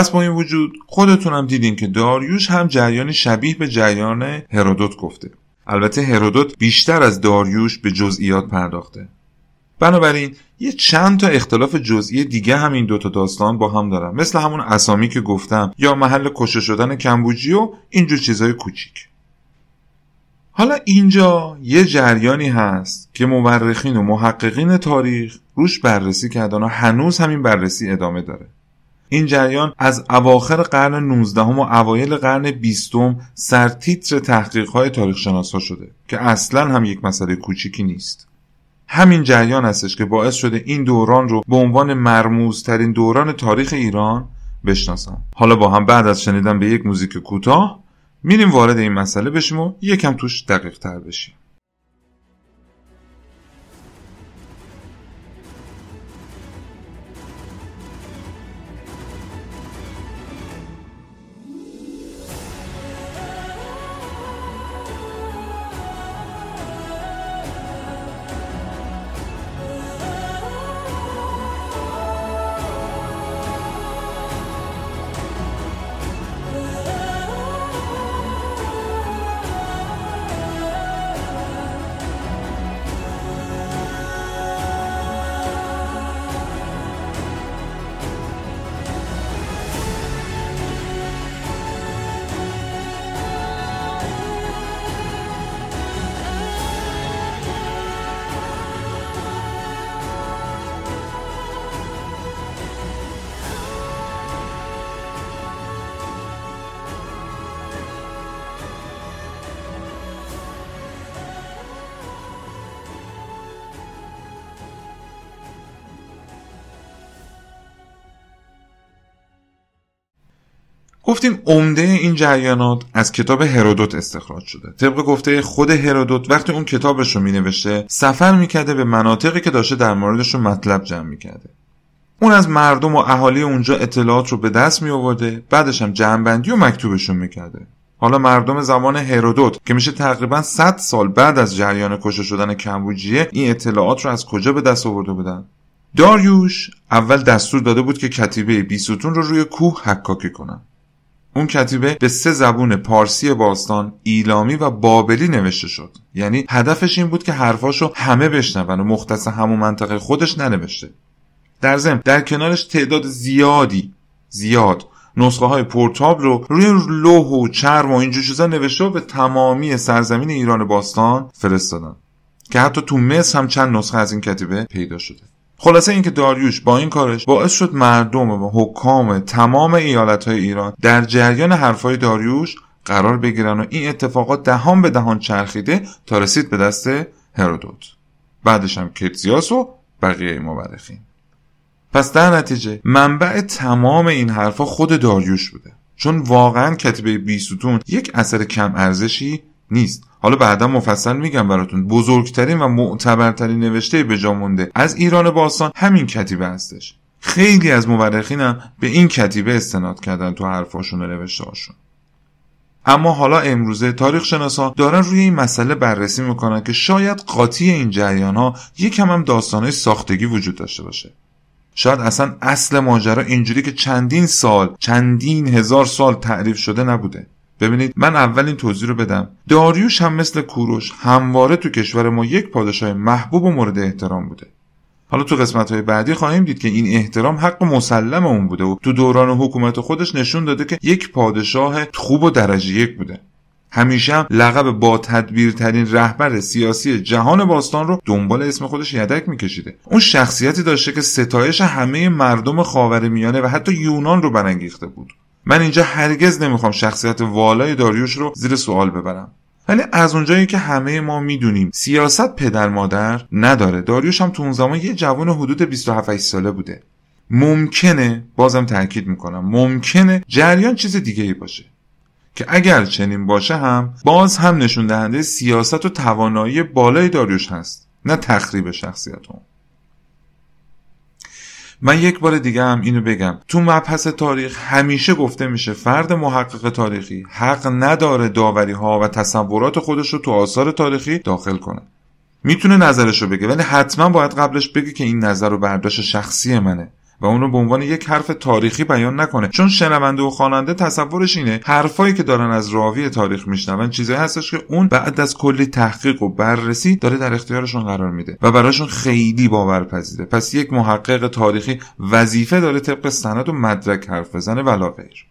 پس با این وجود خودتونم دیدین که داریوش هم جریانی شبیه به جریان هرودوت گفته. البته هرودوت بیشتر از داریوش به جزئیات پرداخته. بنابراین یه چند تا اختلاف جزئی دیگه هم این دوتا داستان با هم دارن. مثل همون اسامی که گفتم یا محل کشته شدن کمبوجی و اینجور چیزای کوچیک. حالا اینجا یه جریانی هست که مورخین و محققین تاریخ روش بررسی کردن و هنوز همین بررسی ادامه داره. این جریان از اواخر قرن 19 و اوایل قرن 20 سرتیتر تحقیقهای شناسا شده که اصلا هم یک مسئله کوچیکی نیست. همین جریان هستش که باعث شده این دوران رو به عنوان مرموزترین دوران تاریخ ایران بشناسم. حالا با هم بعد از شنیدن به یک موزیک کوتاه میریم وارد این مسئله بشیم و یکم توش دقیق تر بشیم. گفتیم عمده این جریانات از کتاب هرودوت استخراج شده. طبق گفته خود هرودوت وقتی اون کتابش رو مینوشته سفر می‌کرده به مناطقی که داشته در موردشون مطلب جمع می‌کرده. اون از مردم و اهالی اونجا اطلاعات رو به دست می آورده بعدش هم جمعبندی و مکتوبشون می‌کرده. حالا مردم زمان هرودوت که میشه تقریبا 100 سال بعد از جریان کشته شدن کمبوجیه این اطلاعات رو از کجا به دست آورده بودن؟ داریوش اول دستور داده بود که کتیبه بیستون رو روی کوه حکاکی کنن. اون کتیبه به سه زبون پارسی باستان، ایلامی و بابلی نوشته شد. یعنی هدفش این بود که حرفاشو همه بشنون و مختص همون منطقه خودش ننوشته. در ضمن در کنارش تعداد زیادی زیاد نسخه های پورتاب رو روی لوح و چرم و اینجور چیزا نوشته و به تمامی سرزمین ایران باستان فرستادن که حتی تو مصر هم چند نسخه از این کتیبه پیدا شده خلاصه اینکه داریوش با این کارش باعث شد مردم و حکام تمام ایالت های ایران در جریان حرفای داریوش قرار بگیرن و این اتفاقات دهان به دهان چرخیده تا رسید به دست هرودوت. بعدش هم کتزیاس و بقیه مورخین. پس در نتیجه منبع تمام این حرفا خود داریوش بوده. چون واقعا کتیبه بیستون یک اثر کم ارزشی نیست. حالا بعدا مفصل میگم براتون. بزرگترین و معتبرترین نوشته به مونده از ایران باستان همین کتیبه هستش. خیلی از مورخینم به این کتیبه استناد کردن تو حرفاشون و نوشته هاشون. اما حالا امروزه تاریخ شناسا دارن روی این مسئله بررسی می‌کنن که شاید قاطی این جریان ها یکم هم داستانهای ساختگی وجود داشته باشه. شاید اصلا اصل ماجرا اینجوری که چندین سال چندین هزار سال تعریف شده نبوده. ببینید من اول این توضیح رو بدم. داریوش هم مثل کوروش همواره تو کشور ما یک پادشاه محبوب و مورد احترام بوده. حالا تو قسمت های بعدی خواهیم دید که این احترام حق مسلم اون بوده و تو دوران حکومت خودش نشون داده که یک پادشاه خوب و درجه یک بوده. همیشه هم لقب با تدبیرترین رهبر سیاسی جهان باستان رو دنبال اسم خودش یدک میکشیده. اون شخصیتی داشته که ستایش همه مردم خاورمیانه و حتی یونان رو برانگیخته بود. من اینجا هرگز نمی‌خوام شخصیت والای داریوش رو زیر سوال ببرم. ولی از اونجایی که همه ما می‌دونیم سیاست پدر مادر نداره. داریوش هم تو اون زمان یه جوان حدود 27 ساله بوده. ممکنه بازم تاکید می‌کنم ممکنه جریان چیز دیگه ای باشه. که اگر چنین باشه هم باز هم نشون دهنده سیاست و توانایی بالای داریوش هست نه تخریب شخصیت اون. من یک بار دیگه هم اینو بگم. تو مبحث تاریخ همیشه گفته میشه فرد محقق تاریخی حق نداره داوری ها و تصورات خودش رو تو آثار تاریخی داخل کنه. می‌تونه نظرش رو بگه ولی حتما باید قبلش بگه که این نظر و برداشت شخصی منه. و اونو به عنوان یک حرف تاریخی بیان نکنه. چون شنونده و خواننده تصورش اینه حرفایی که دارن از راوی تاریخ میشنون چیزی هستش که اون بعد از کلی تحقیق و بررسی داره در اختیارشون قرار میده و براشون خیلی باورپذیره. پس یک محقق تاریخی وظیفه داره طبق سند و مدرک حرف بزنه ولا غیر.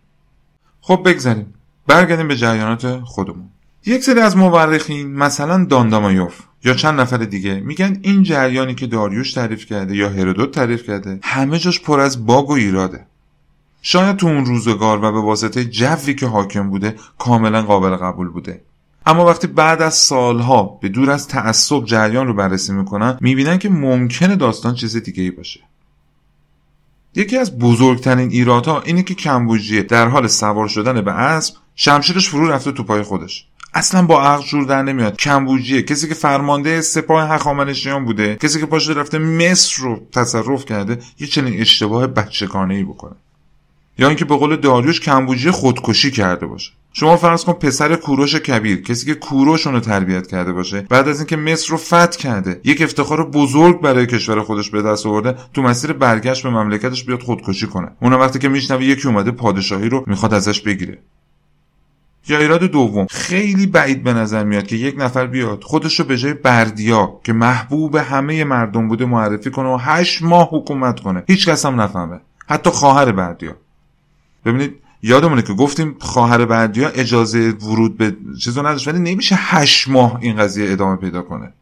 خب بگذاریم. برگردیم به جریانات خودمون. یک سری از مورخین مثلا داندامایوف یا چند نفر دیگه میگن این جریانی که داریوش تعریف کرده یا هرودوت تعریف کرده همه جاش پر از باگ و ایراده. شاید تو اون روزگار و به واسطه جوی که حاکم بوده کاملا قابل قبول بوده. اما وقتی بعد از سالها به دور از تعصب جریان رو بررسی می‌کنن می‌بینن که ممکنه داستان چیز دیگه ای باشه. یکی از بزرگترین ایرادها اینه که کمبوجیه در حال سوار شدن به اسب شمشیرش فرو رفته تو پای خودش. اصلا با عقل جور در نمیاد. کمبوجیه. کسی که فرمانده سپاه هخامنشیان بوده کسی که پاشو رفته مصر رو تصرف کرده یه چنین اشتباه بچگانه ای بکنه. یا اینکه به قول داریوش کمبوجیه خودکشی کرده باشه. شما فرض کن پسر کوروش کبیر کسی که کوروش رو تربیت کرده باشه بعد از اینکه مصر رو فتح کرده یک افتخار بزرگ برای کشور خودش به دست آورده تو مسیر برگشت به مملکتش بیاد خودکشی کنه. اون وقتی که میشنوه یکی اومده پادشاهی رو می‌خواد ازش بگیره. یا ایراد دوم. خیلی بعید به نظر میاد که یک نفر بیاد خودش رو به جای بردیا که محبوب همه مردم بوده معرفی کنه و هشت ماه حکومت کنه. هیچ کس هم نفهمه. حتی خواهر بردیا. ببینید یادمونه که گفتیم خواهر بردیا اجازه ورود به چیزو نداشت ولی نمیشه هشت ماه این قضیه ادامه پیدا کنه.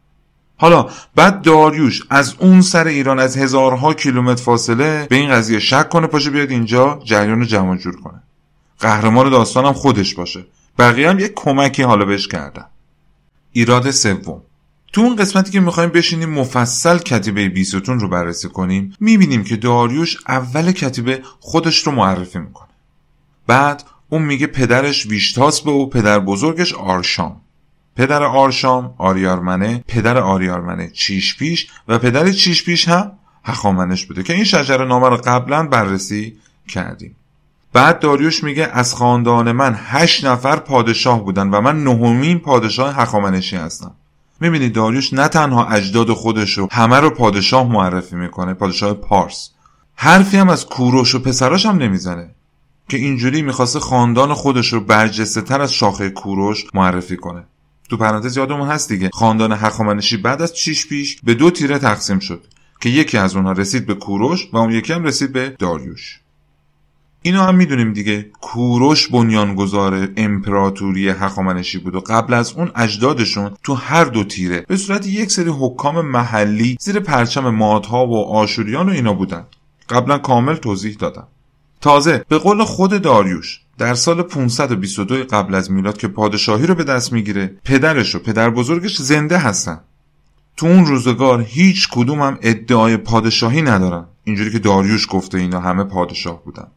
حالا بعد داریوش از اون سر ایران از هزارها کیلومتر فاصله به این قضیه شک کنه پاشه بیاد اینجا جریان رو جور کنه. قهرمان داستانم خودش باشه. بقیه هم یک کمکی حالا بهش کردن. ایراد سوم. تو اون قسمتی که می‌خوایم بشینیم مفصل کتیبه بیستون رو بررسی کنیم می‌بینیم که داریوش اول کتیبه خودش رو معرفی می‌کنه. بعد اون میگه پدرش ویشتاس به او پدر بزرگش آرشام. پدر آرشام آریارمنه پدر آریارمنه چیشپیش و پدر چیشپیش هم هخامنش بوده که این شجره نامه رو قبلا بررسی کردیم. بعد داریوش میگه از خاندان من هشت نفر پادشاه بودن و من نهمین پادشاه هخامنشی هستم. می‌بینید داریوش نه تنها اجداد خودش رو همه رو پادشاه معرفی می‌کنه پادشاه پارس. حرفی هم از کوروش و پسراش هم نمی‌زنه. که اینجوری می‌خواسته خاندان خودش رو برجسته تر از شاخه کوروش معرفی کنه. تو پرانتز یادمون هست دیگه. خاندان هخامنشی بعد از چیش پیش به دو تیره تقسیم شد که یکی از اونها رسید به کوروش و اون یکی هم رسید به داریوش. اینو هم می‌دونیم دیگه. کوروش بنیانگذار امپراتوری هخامنشی بود و قبل از اون اجدادشون تو هر دو تیره به صورت یک سری حکام محلی زیر پرچم مادها و آشوریان و اینا بودن. قبلا کامل توضیح دادم. تازه به قول خود داریوش در سال 522 قبل از میلاد که پادشاهی رو به دست می‌گیره پدرش و پدر بزرگش زنده هستن. تو اون روزگار هیچ کدوم هم ادعای پادشاهی ندارن. اینجوری که داریوش گفته اینا همه پادشاه بودن.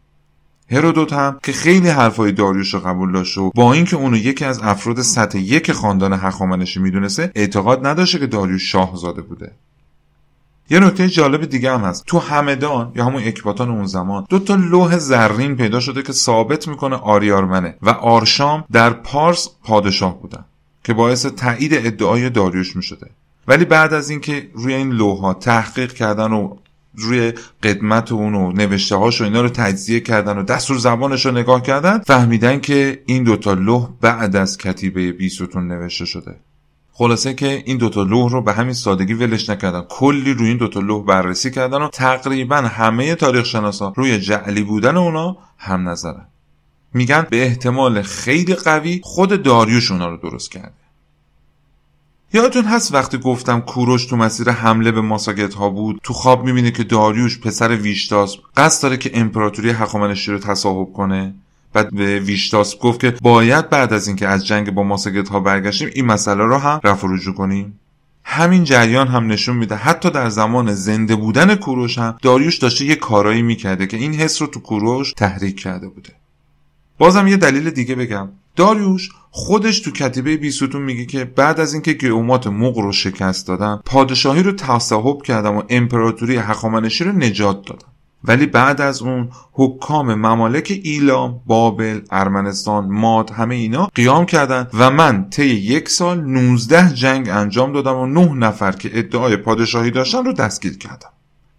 هرودوت هم که خیلی حرفای داریوش رو قبول داشت و با اینکه اونو یکی از افراد سطح یک خاندان هخامنشی می‌دونسته اعتقاد نداشته که داریوش شاهزاده بوده. یه نکته جالب دیگه هم هست. تو همدان یا همون اکباتان اون زمان دو تا لوح زرین پیدا شده که ثابت می‌کنه آریارمنه و آرشام در پارس پادشاه بودن که باعث تایید ادعای داریوش می‌شده. ولی بعد از اینکه روی این لوحا تحقیق کردن و روی قدمت اون و نوشته هاش و اینا رو تجزیه کردن و دستور زبانش رو نگاه کردن فهمیدن که این دوتا لوح بعد از کتیبه بیستون نوشته شده. خلاصه که این دوتا لوح رو به همین سادگی ولش نکردن. کلی روی این دوتا لوح بررسی کردن و تقریبا همه تاریخ شناسا روی جعلی بودن اونا هم نظرن. میگن به احتمال خیلی قوی خود داریوش اونا رو درست کرده. یادتون هست وقتی گفتم کوروش تو مسیر حمله به ماساگت ها بود؟ تو خواب می‌بینه که داریوش پسر ویشتاس قصد داره که امپراتوری هخامنشی رو تصاحب کنه. بعد به ویشتاس گفت که باید بعد از اینکه از جنگ با ماساگت ها برگشتیم این مسئله رو هم رفع رجوع کنیم. همین جریان هم نشون میده حتی در زمان زنده بودن کوروش هم داریوش داشته یه کارایی می‌کرده که این حس رو تو کوروش تحریک کرده بوده. بازم یه دلیل دیگه بگم. داریوش خودش تو کتیبه بیستون میگه که بعد از اینکه گئومات مغ رو شکست دادم پادشاهی رو تصاحب کردم و امپراتوری هخامنشی رو نجات دادم ولی بعد از اون حکام ممالک ایلام، بابل، ارمنستان، ماد همه اینا قیام کردن و من طی یک سال 19 جنگ انجام دادم و 9 نفر که ادعای پادشاهی داشتن رو دستگیر کردم.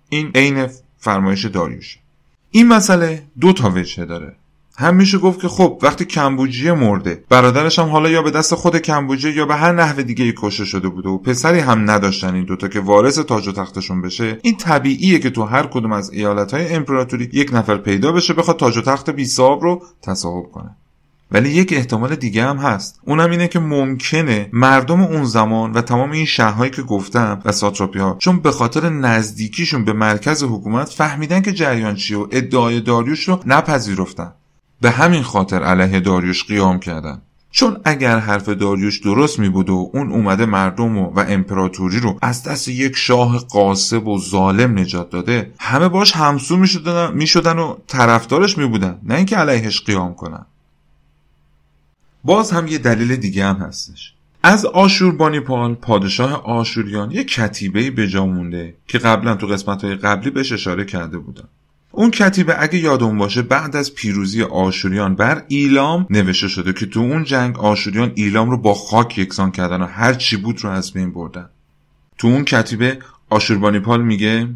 این عین فرمایش داریوشه. این مسئله دو تا وجه داره. هم میشه گفت که خب وقتی کمبوجیه مرده برادرش هم حالا یا به دست خود کمبوجیه یا به هر نحو دیگه ای کشته شده بوده و پسری هم نداشتن این دوتا که وارث تاج و تختشون بشه این طبیعیه که تو هر کدوم از ایالت های امپراتوری یک نفر پیدا بشه بخواد تاج و تخت بی رو تصاحب کنه. ولی یک احتمال دیگه هم هست. اونم اینه که ممکنه مردم اون زمان و تمام این شهرهایی که گفتم و ساتراپی ها چون به خاطر نزدیکیشون به مرکز حکومت فهمیدن که جریان چیه و ادعای داریوش رو نپذیرفتن. به همین خاطر علیه داریوش قیام کردن. چون اگر حرف داریوش درست می بود و اون اومده مردم و, و امپراتوری رو از دست یک شاه قاسب و ظالم نجات داده همه باش همسو می شدن, می شدن و طرفدارش می بودن نه اینکه علیهش قیام کنن. باز هم یه دلیل دیگه هم هستش. از آشوربانیپال پادشاه آشوریان یک کتیبه به جا مونده که قبلا تو قسمت های قبلی بهش اشاره کرده بودن اون کتیبه اگه یادمون باشه بعد از پیروزی آشوریان بر ایلام نوشته شده که تو اون جنگ آشوریان ایلام رو با خاک یکسان کردن و هر چی بود رو از بین بردن. تو اون کتیبه آشوربانیپال میگه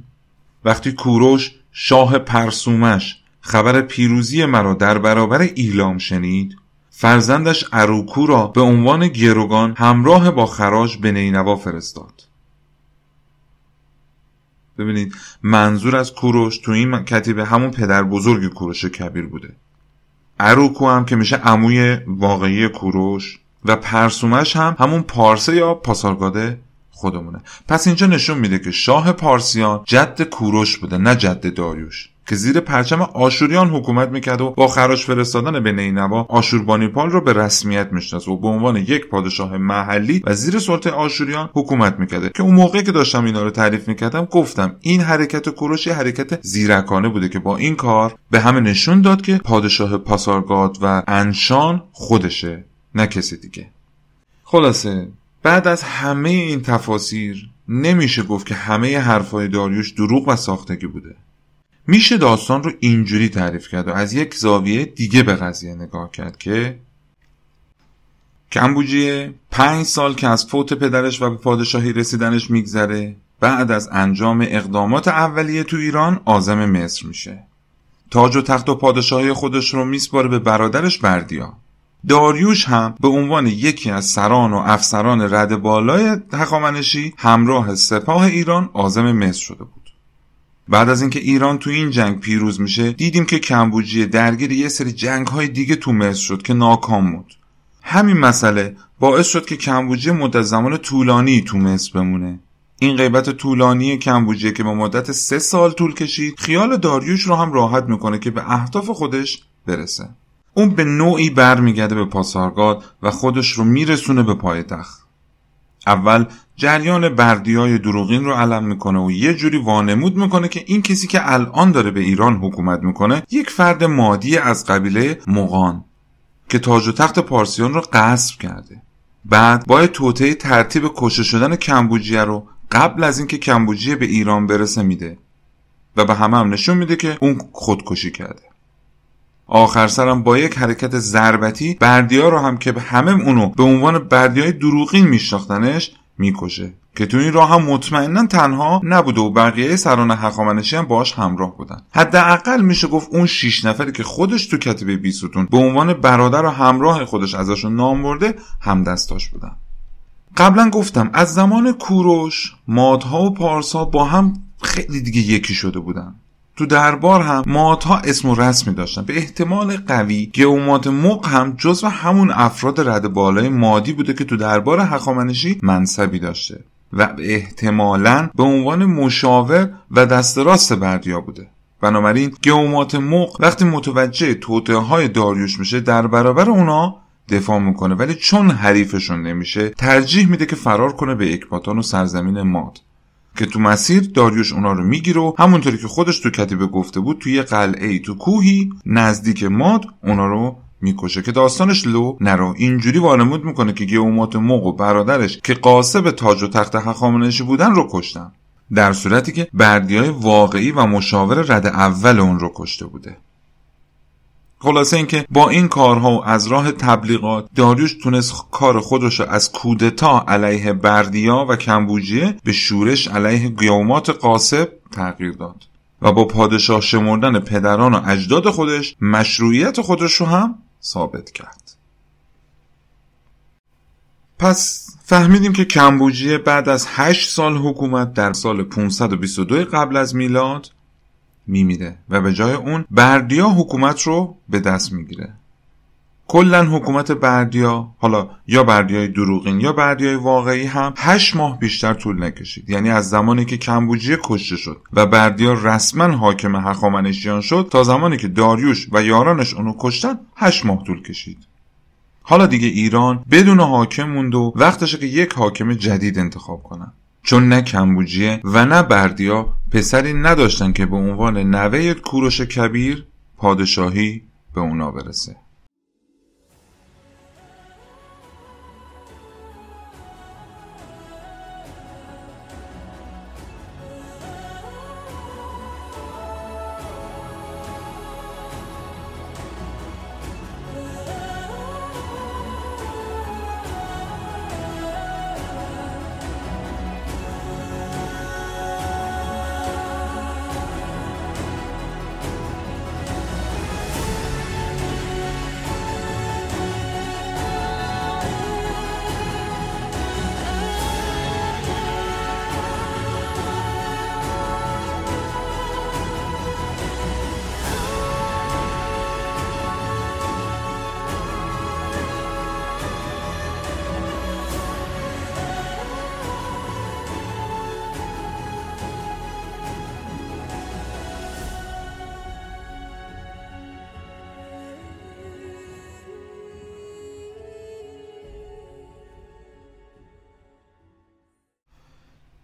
وقتی کوروش شاه پرسومش خبر پیروزی مرا در برابر ایلام شنید فرزندش اروکو را به عنوان گروگان همراه با خراج به نینوا فرستاد. ببینید منظور از کوروش تو این کتیبه همون پدر بزرگ کوروش کبیر بوده. اروکو هم که میشه عموی واقعی کوروش و پرسومش هم همون پارسه یا پاسارگاده خودمونه. پس اینجا نشون میده که شاه پارسیان جد کوروش بوده نه جد داریوش. که زیر پرچم آشوریان حکومت می‌کرد و با خراش فرستادن به نینوا آشوربانیپال رو به رسمیت می‌شناسه و به عنوان یک پادشاه محلی و زیر سلطه آشوریان حکومت می‌کرده. که اون موقع که داشتم اینا رو تعریف می‌کردم گفتم این حرکت کوروش حرکت زیرکانه بوده که با این کار به همه نشون داد که پادشاه پاسارگاد و انشان خودشه نه کسی دیگه. خلاصه بعد از همه این تفاسیر نمیشه گفت که همه حرفای داریوش دروغ و ساختگی بوده. میشه داستان رو اینجوری تعریف کرد و از یک زاویه دیگه به قضیه نگاه کرد که کمبوجیه پنج سال که از فوت پدرش و به پادشاهی رسیدنش میگذره بعد از انجام اقدامات اولیه تو ایران آزم مصر میشه. تاج و تخت و پادشاهی خودش رو میسپاره به برادرش بردیا. داریوش هم به عنوان یکی از سران و افسران رد بالای هخامنشی همراه سپاه ایران آزم مصر شده بود. بعد از اینکه ایران تو این جنگ پیروز میشه دیدیم که کمبوجیه درگیر یه سری جنگ های دیگه تو مصر شد که ناکام بود. همین مسئله باعث شد که کمبوجیه مدت زمان طولانی تو مصر بمونه. این غیبت طولانی کمبوجیه که به مدت سه سال طول کشید خیال داریوش رو هم راحت می‌کنه که به اهداف خودش برسه. اون به نوعی برمیگرده به پاسارگاد و خودش رو میرسونه به پایتخت. اول جریان بردیای دروغین رو علم می‌کنه و یه جوری وانمود می‌کنه که این کسی که الان داره به ایران حکومت می‌کنه یک فرد مادی از قبیله مغان که تاج و تخت پارسیان رو غصب کرده. بعد باید توطعه ترتیب کشته شدن کمبوجیه رو قبل از اینکه کمبوجیه به ایران برسه میده و به همه هم نشون میده که اون خودکشی کرده. آخر سرم با یک حرکت ضربتی بردیا رو هم که به همه اونو به عنوان بردیای دروغین میشناختنش می‌کشه. که تو این راه هم مطمئنا تنها نبوده و بقیه سران حقامنشی هم باش همراه بودن. حداقل میشه گفت اون شیش نفری که خودش تو کتیبه بیستون به عنوان برادر و همراه خودش ازشون نام برده هم دستاش بودن. قبلا گفتم از زمان کوروش مادها و پارسا با هم خیلی دیگه یکی شده بودن. تو دربار هم مادها اسم و رسمی داشتن به احتمال قوی گئومات مق هم جزو همون افراد رد بالای مادی بوده که تو دربار هخامنشی منصبی داشته و احتمالا به عنوان مشاور و دست راست بردیا بوده. بنابراین گئومات مق وقتی متوجه توطعه های داریوش میشه در برابر اونا دفاع می‌کنه ولی چون حریفشون نمیشه ترجیح میده که فرار کنه به اکباتان و سرزمین ماد. که تو مسیر داریوش اونا رو می‌گیره و همونطوری که خودش تو کتیبه گفته بود توی قلعه ای تو کوهی نزدیک ماد اونا رو می‌کشه که داستانش لو نرو. اینجوری وانمود می‌کنه که گیومات موق و برادرش که قاسب تاج و تخت هخامنشی بودن رو کشتن. در صورتی که بردیای واقعی و مشاور رد اول اون رو کشته بوده. خلاصه اینکه با این کارها و از راه تبلیغات داریوش تونست کار خودش از کودتا علیه بردیا و کمبوجیه به شورش علیه گیومات قاسب تغییر داد و با پادشاه شمردن پدران و اجداد خودش مشروعیت خودش رو هم ثابت کرد. پس فهمیدیم که کمبوجیه بعد از 8 سال حکومت در سال 522 قبل از میلاد میمیره و به جای اون بردیا حکومت رو به دست می‌گیره. کلا حکومت بردیا حالا یا بردیای دروغین یا بردیای واقعی هم هشت ماه بیشتر طول نکشید. یعنی از زمانی که کمبوجیه کشته شد و بردیا رسما حاکم هخامنشیان شد تا زمانی که داریوش و یارانش اونو کشتن هشت ماه طول کشید. حالا دیگه ایران بدون حاکم موند و وقتشه که یک حاکم جدید انتخاب کنن. چون نه کمبوجیه و نه بردیا پسری نداشتن که به عنوان نوه کوروش کبیر پادشاهی به اونا برسه.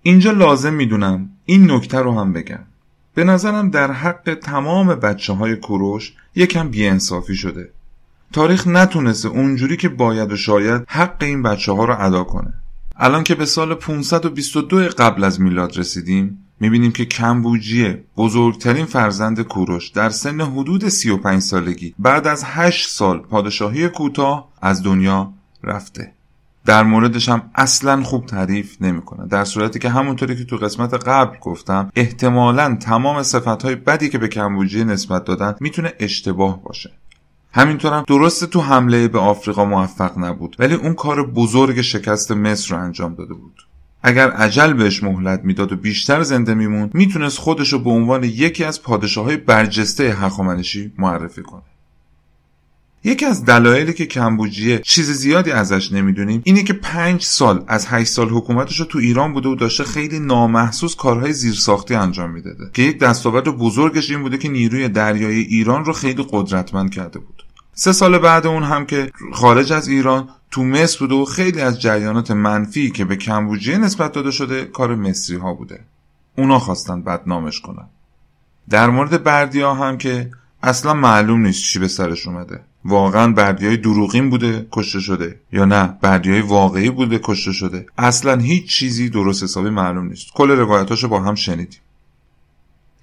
اینجا لازم می‌دونم این نکته رو هم بگم. به نظرم در حق تمام بچه های کوروش یکم بیانصافی شده. تاریخ نتونسته اونجوری که باید و شاید حق این بچه ها رو ادا کنه. الان که به سال 522 قبل از میلاد رسیدیم می‌بینیم که کمبوجیه بزرگترین فرزند کوروش در سن حدود 35 سالگی بعد از 8 سال پادشاهی کوتاه از دنیا رفته. در موردش هم اصلا خوب تعریف نمی‌کنه. در صورتی که همونطوری که تو قسمت قبل گفتم احتمالا تمام صفتهای بدی که به کمبوجیه نسبت دادن می‌تونه اشتباه باشه. همینطورم درسته تو حمله به آفریقا موفق نبود ولی اون کار بزرگ شکست مصر رو انجام داده بود. اگر عجل بهش مهلت می‌داد و بیشتر زنده میمون می‌تونست خودش رو به عنوان یکی از پادشاههای برجسته هخامنشی معرفی کنه. یکی از دلایلی که کمبوجیه چیز زیادی ازش نمی‌دونیم اینه که پنج سال از هشت سال حکومتش رو تو ایران بوده و داشته خیلی نامحسوس کارهای زیرساختی انجام می‌داده که یک دستاورد بزرگش این بوده که نیروی دریایی ایران رو خیلی قدرتمند کرده بود. سه سال بعد اون هم که خارج از ایران تو مصر بوده و خیلی از جریانات منفی که به کمبوجیه نسبت داده شده کار مصری ها بوده. اونا خواستن بدنامش کنن. در مورد بردیا هم که اصلا معلوم نیست چی به سرش اومده. واقعا بردیای دروغین بوده کشته شده. یا نه بردیای واقعی بوده کشته شده. اصلا هیچ چیزی درست حسابی معلوم نیست. کل روایتاشو با هم شنیدیم.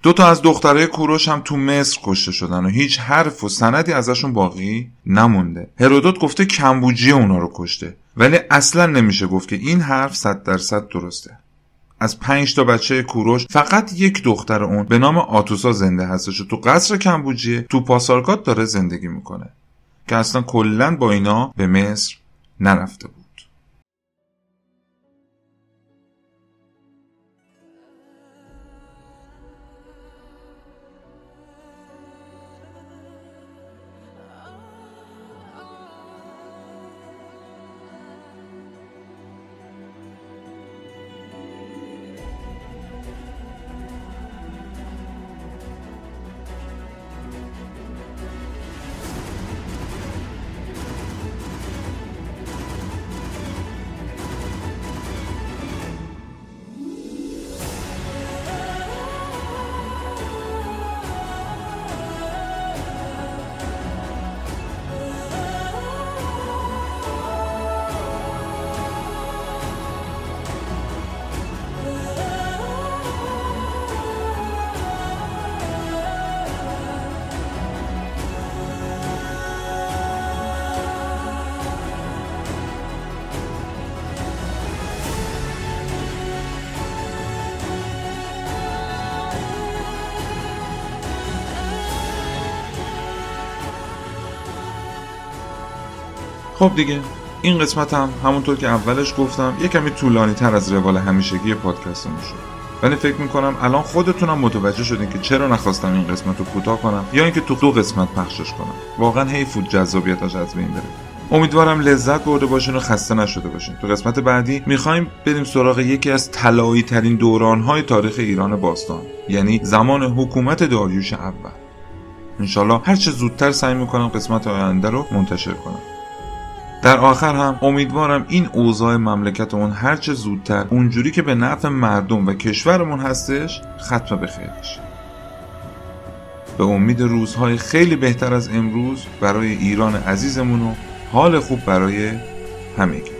دو تا از دخترای کوروش هم تو مصر کشته شدن و هیچ حرف و سندی ازشون باقی نمونده. هرودوت گفته کمبوجی اونا رو کشته ولی اصلا نمیشه گفت که این حرف صد درصد درسته. از پنج تا بچه کوروش فقط یک دختر اون به نام آتوسا زنده هستش و تو قصر کمبوجیه تو پاسارگاد داره زندگی می‌کنه. که اصلا کلا با اینا به مصر نرفته بود. خب دیگه این قسمت هم همونطور که اولش گفتم یه کمی طولانی تر از روال همیشگی پادکستمون شد. ولی فکر می‌کنم الان خودتونم متوجه شدین که چرا نخواستم این قسمت رو کوتاه کنم یا اینکه تو دو قسمت پخشش کنم. واقعا حیف بود جذابیتش از بین بره. امیدوارم لذت برده باشین و خسته نشده باشین. تو قسمت بعدی می‌خوایم بریم سراغ یکی از طلایی ترین دورانهای تاریخ ایران باستان یعنی زمان حکومت داریوش اول. انشالله هر چه زودتر سعی می‌کنم قسمت آینده رو منتشر کنم. در آخر هم امیدوارم این اوضاع مملکتمون هرچه زودتر اونجوری که به نفع مردم و کشورمون هستش ختم به خیر بشه. به امید روزهای خیلی بهتر از امروز برای ایران عزیزمون و حال خوب برای همگی.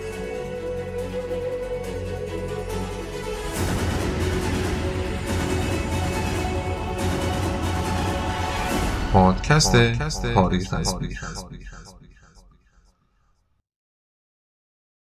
پادکست تاریخ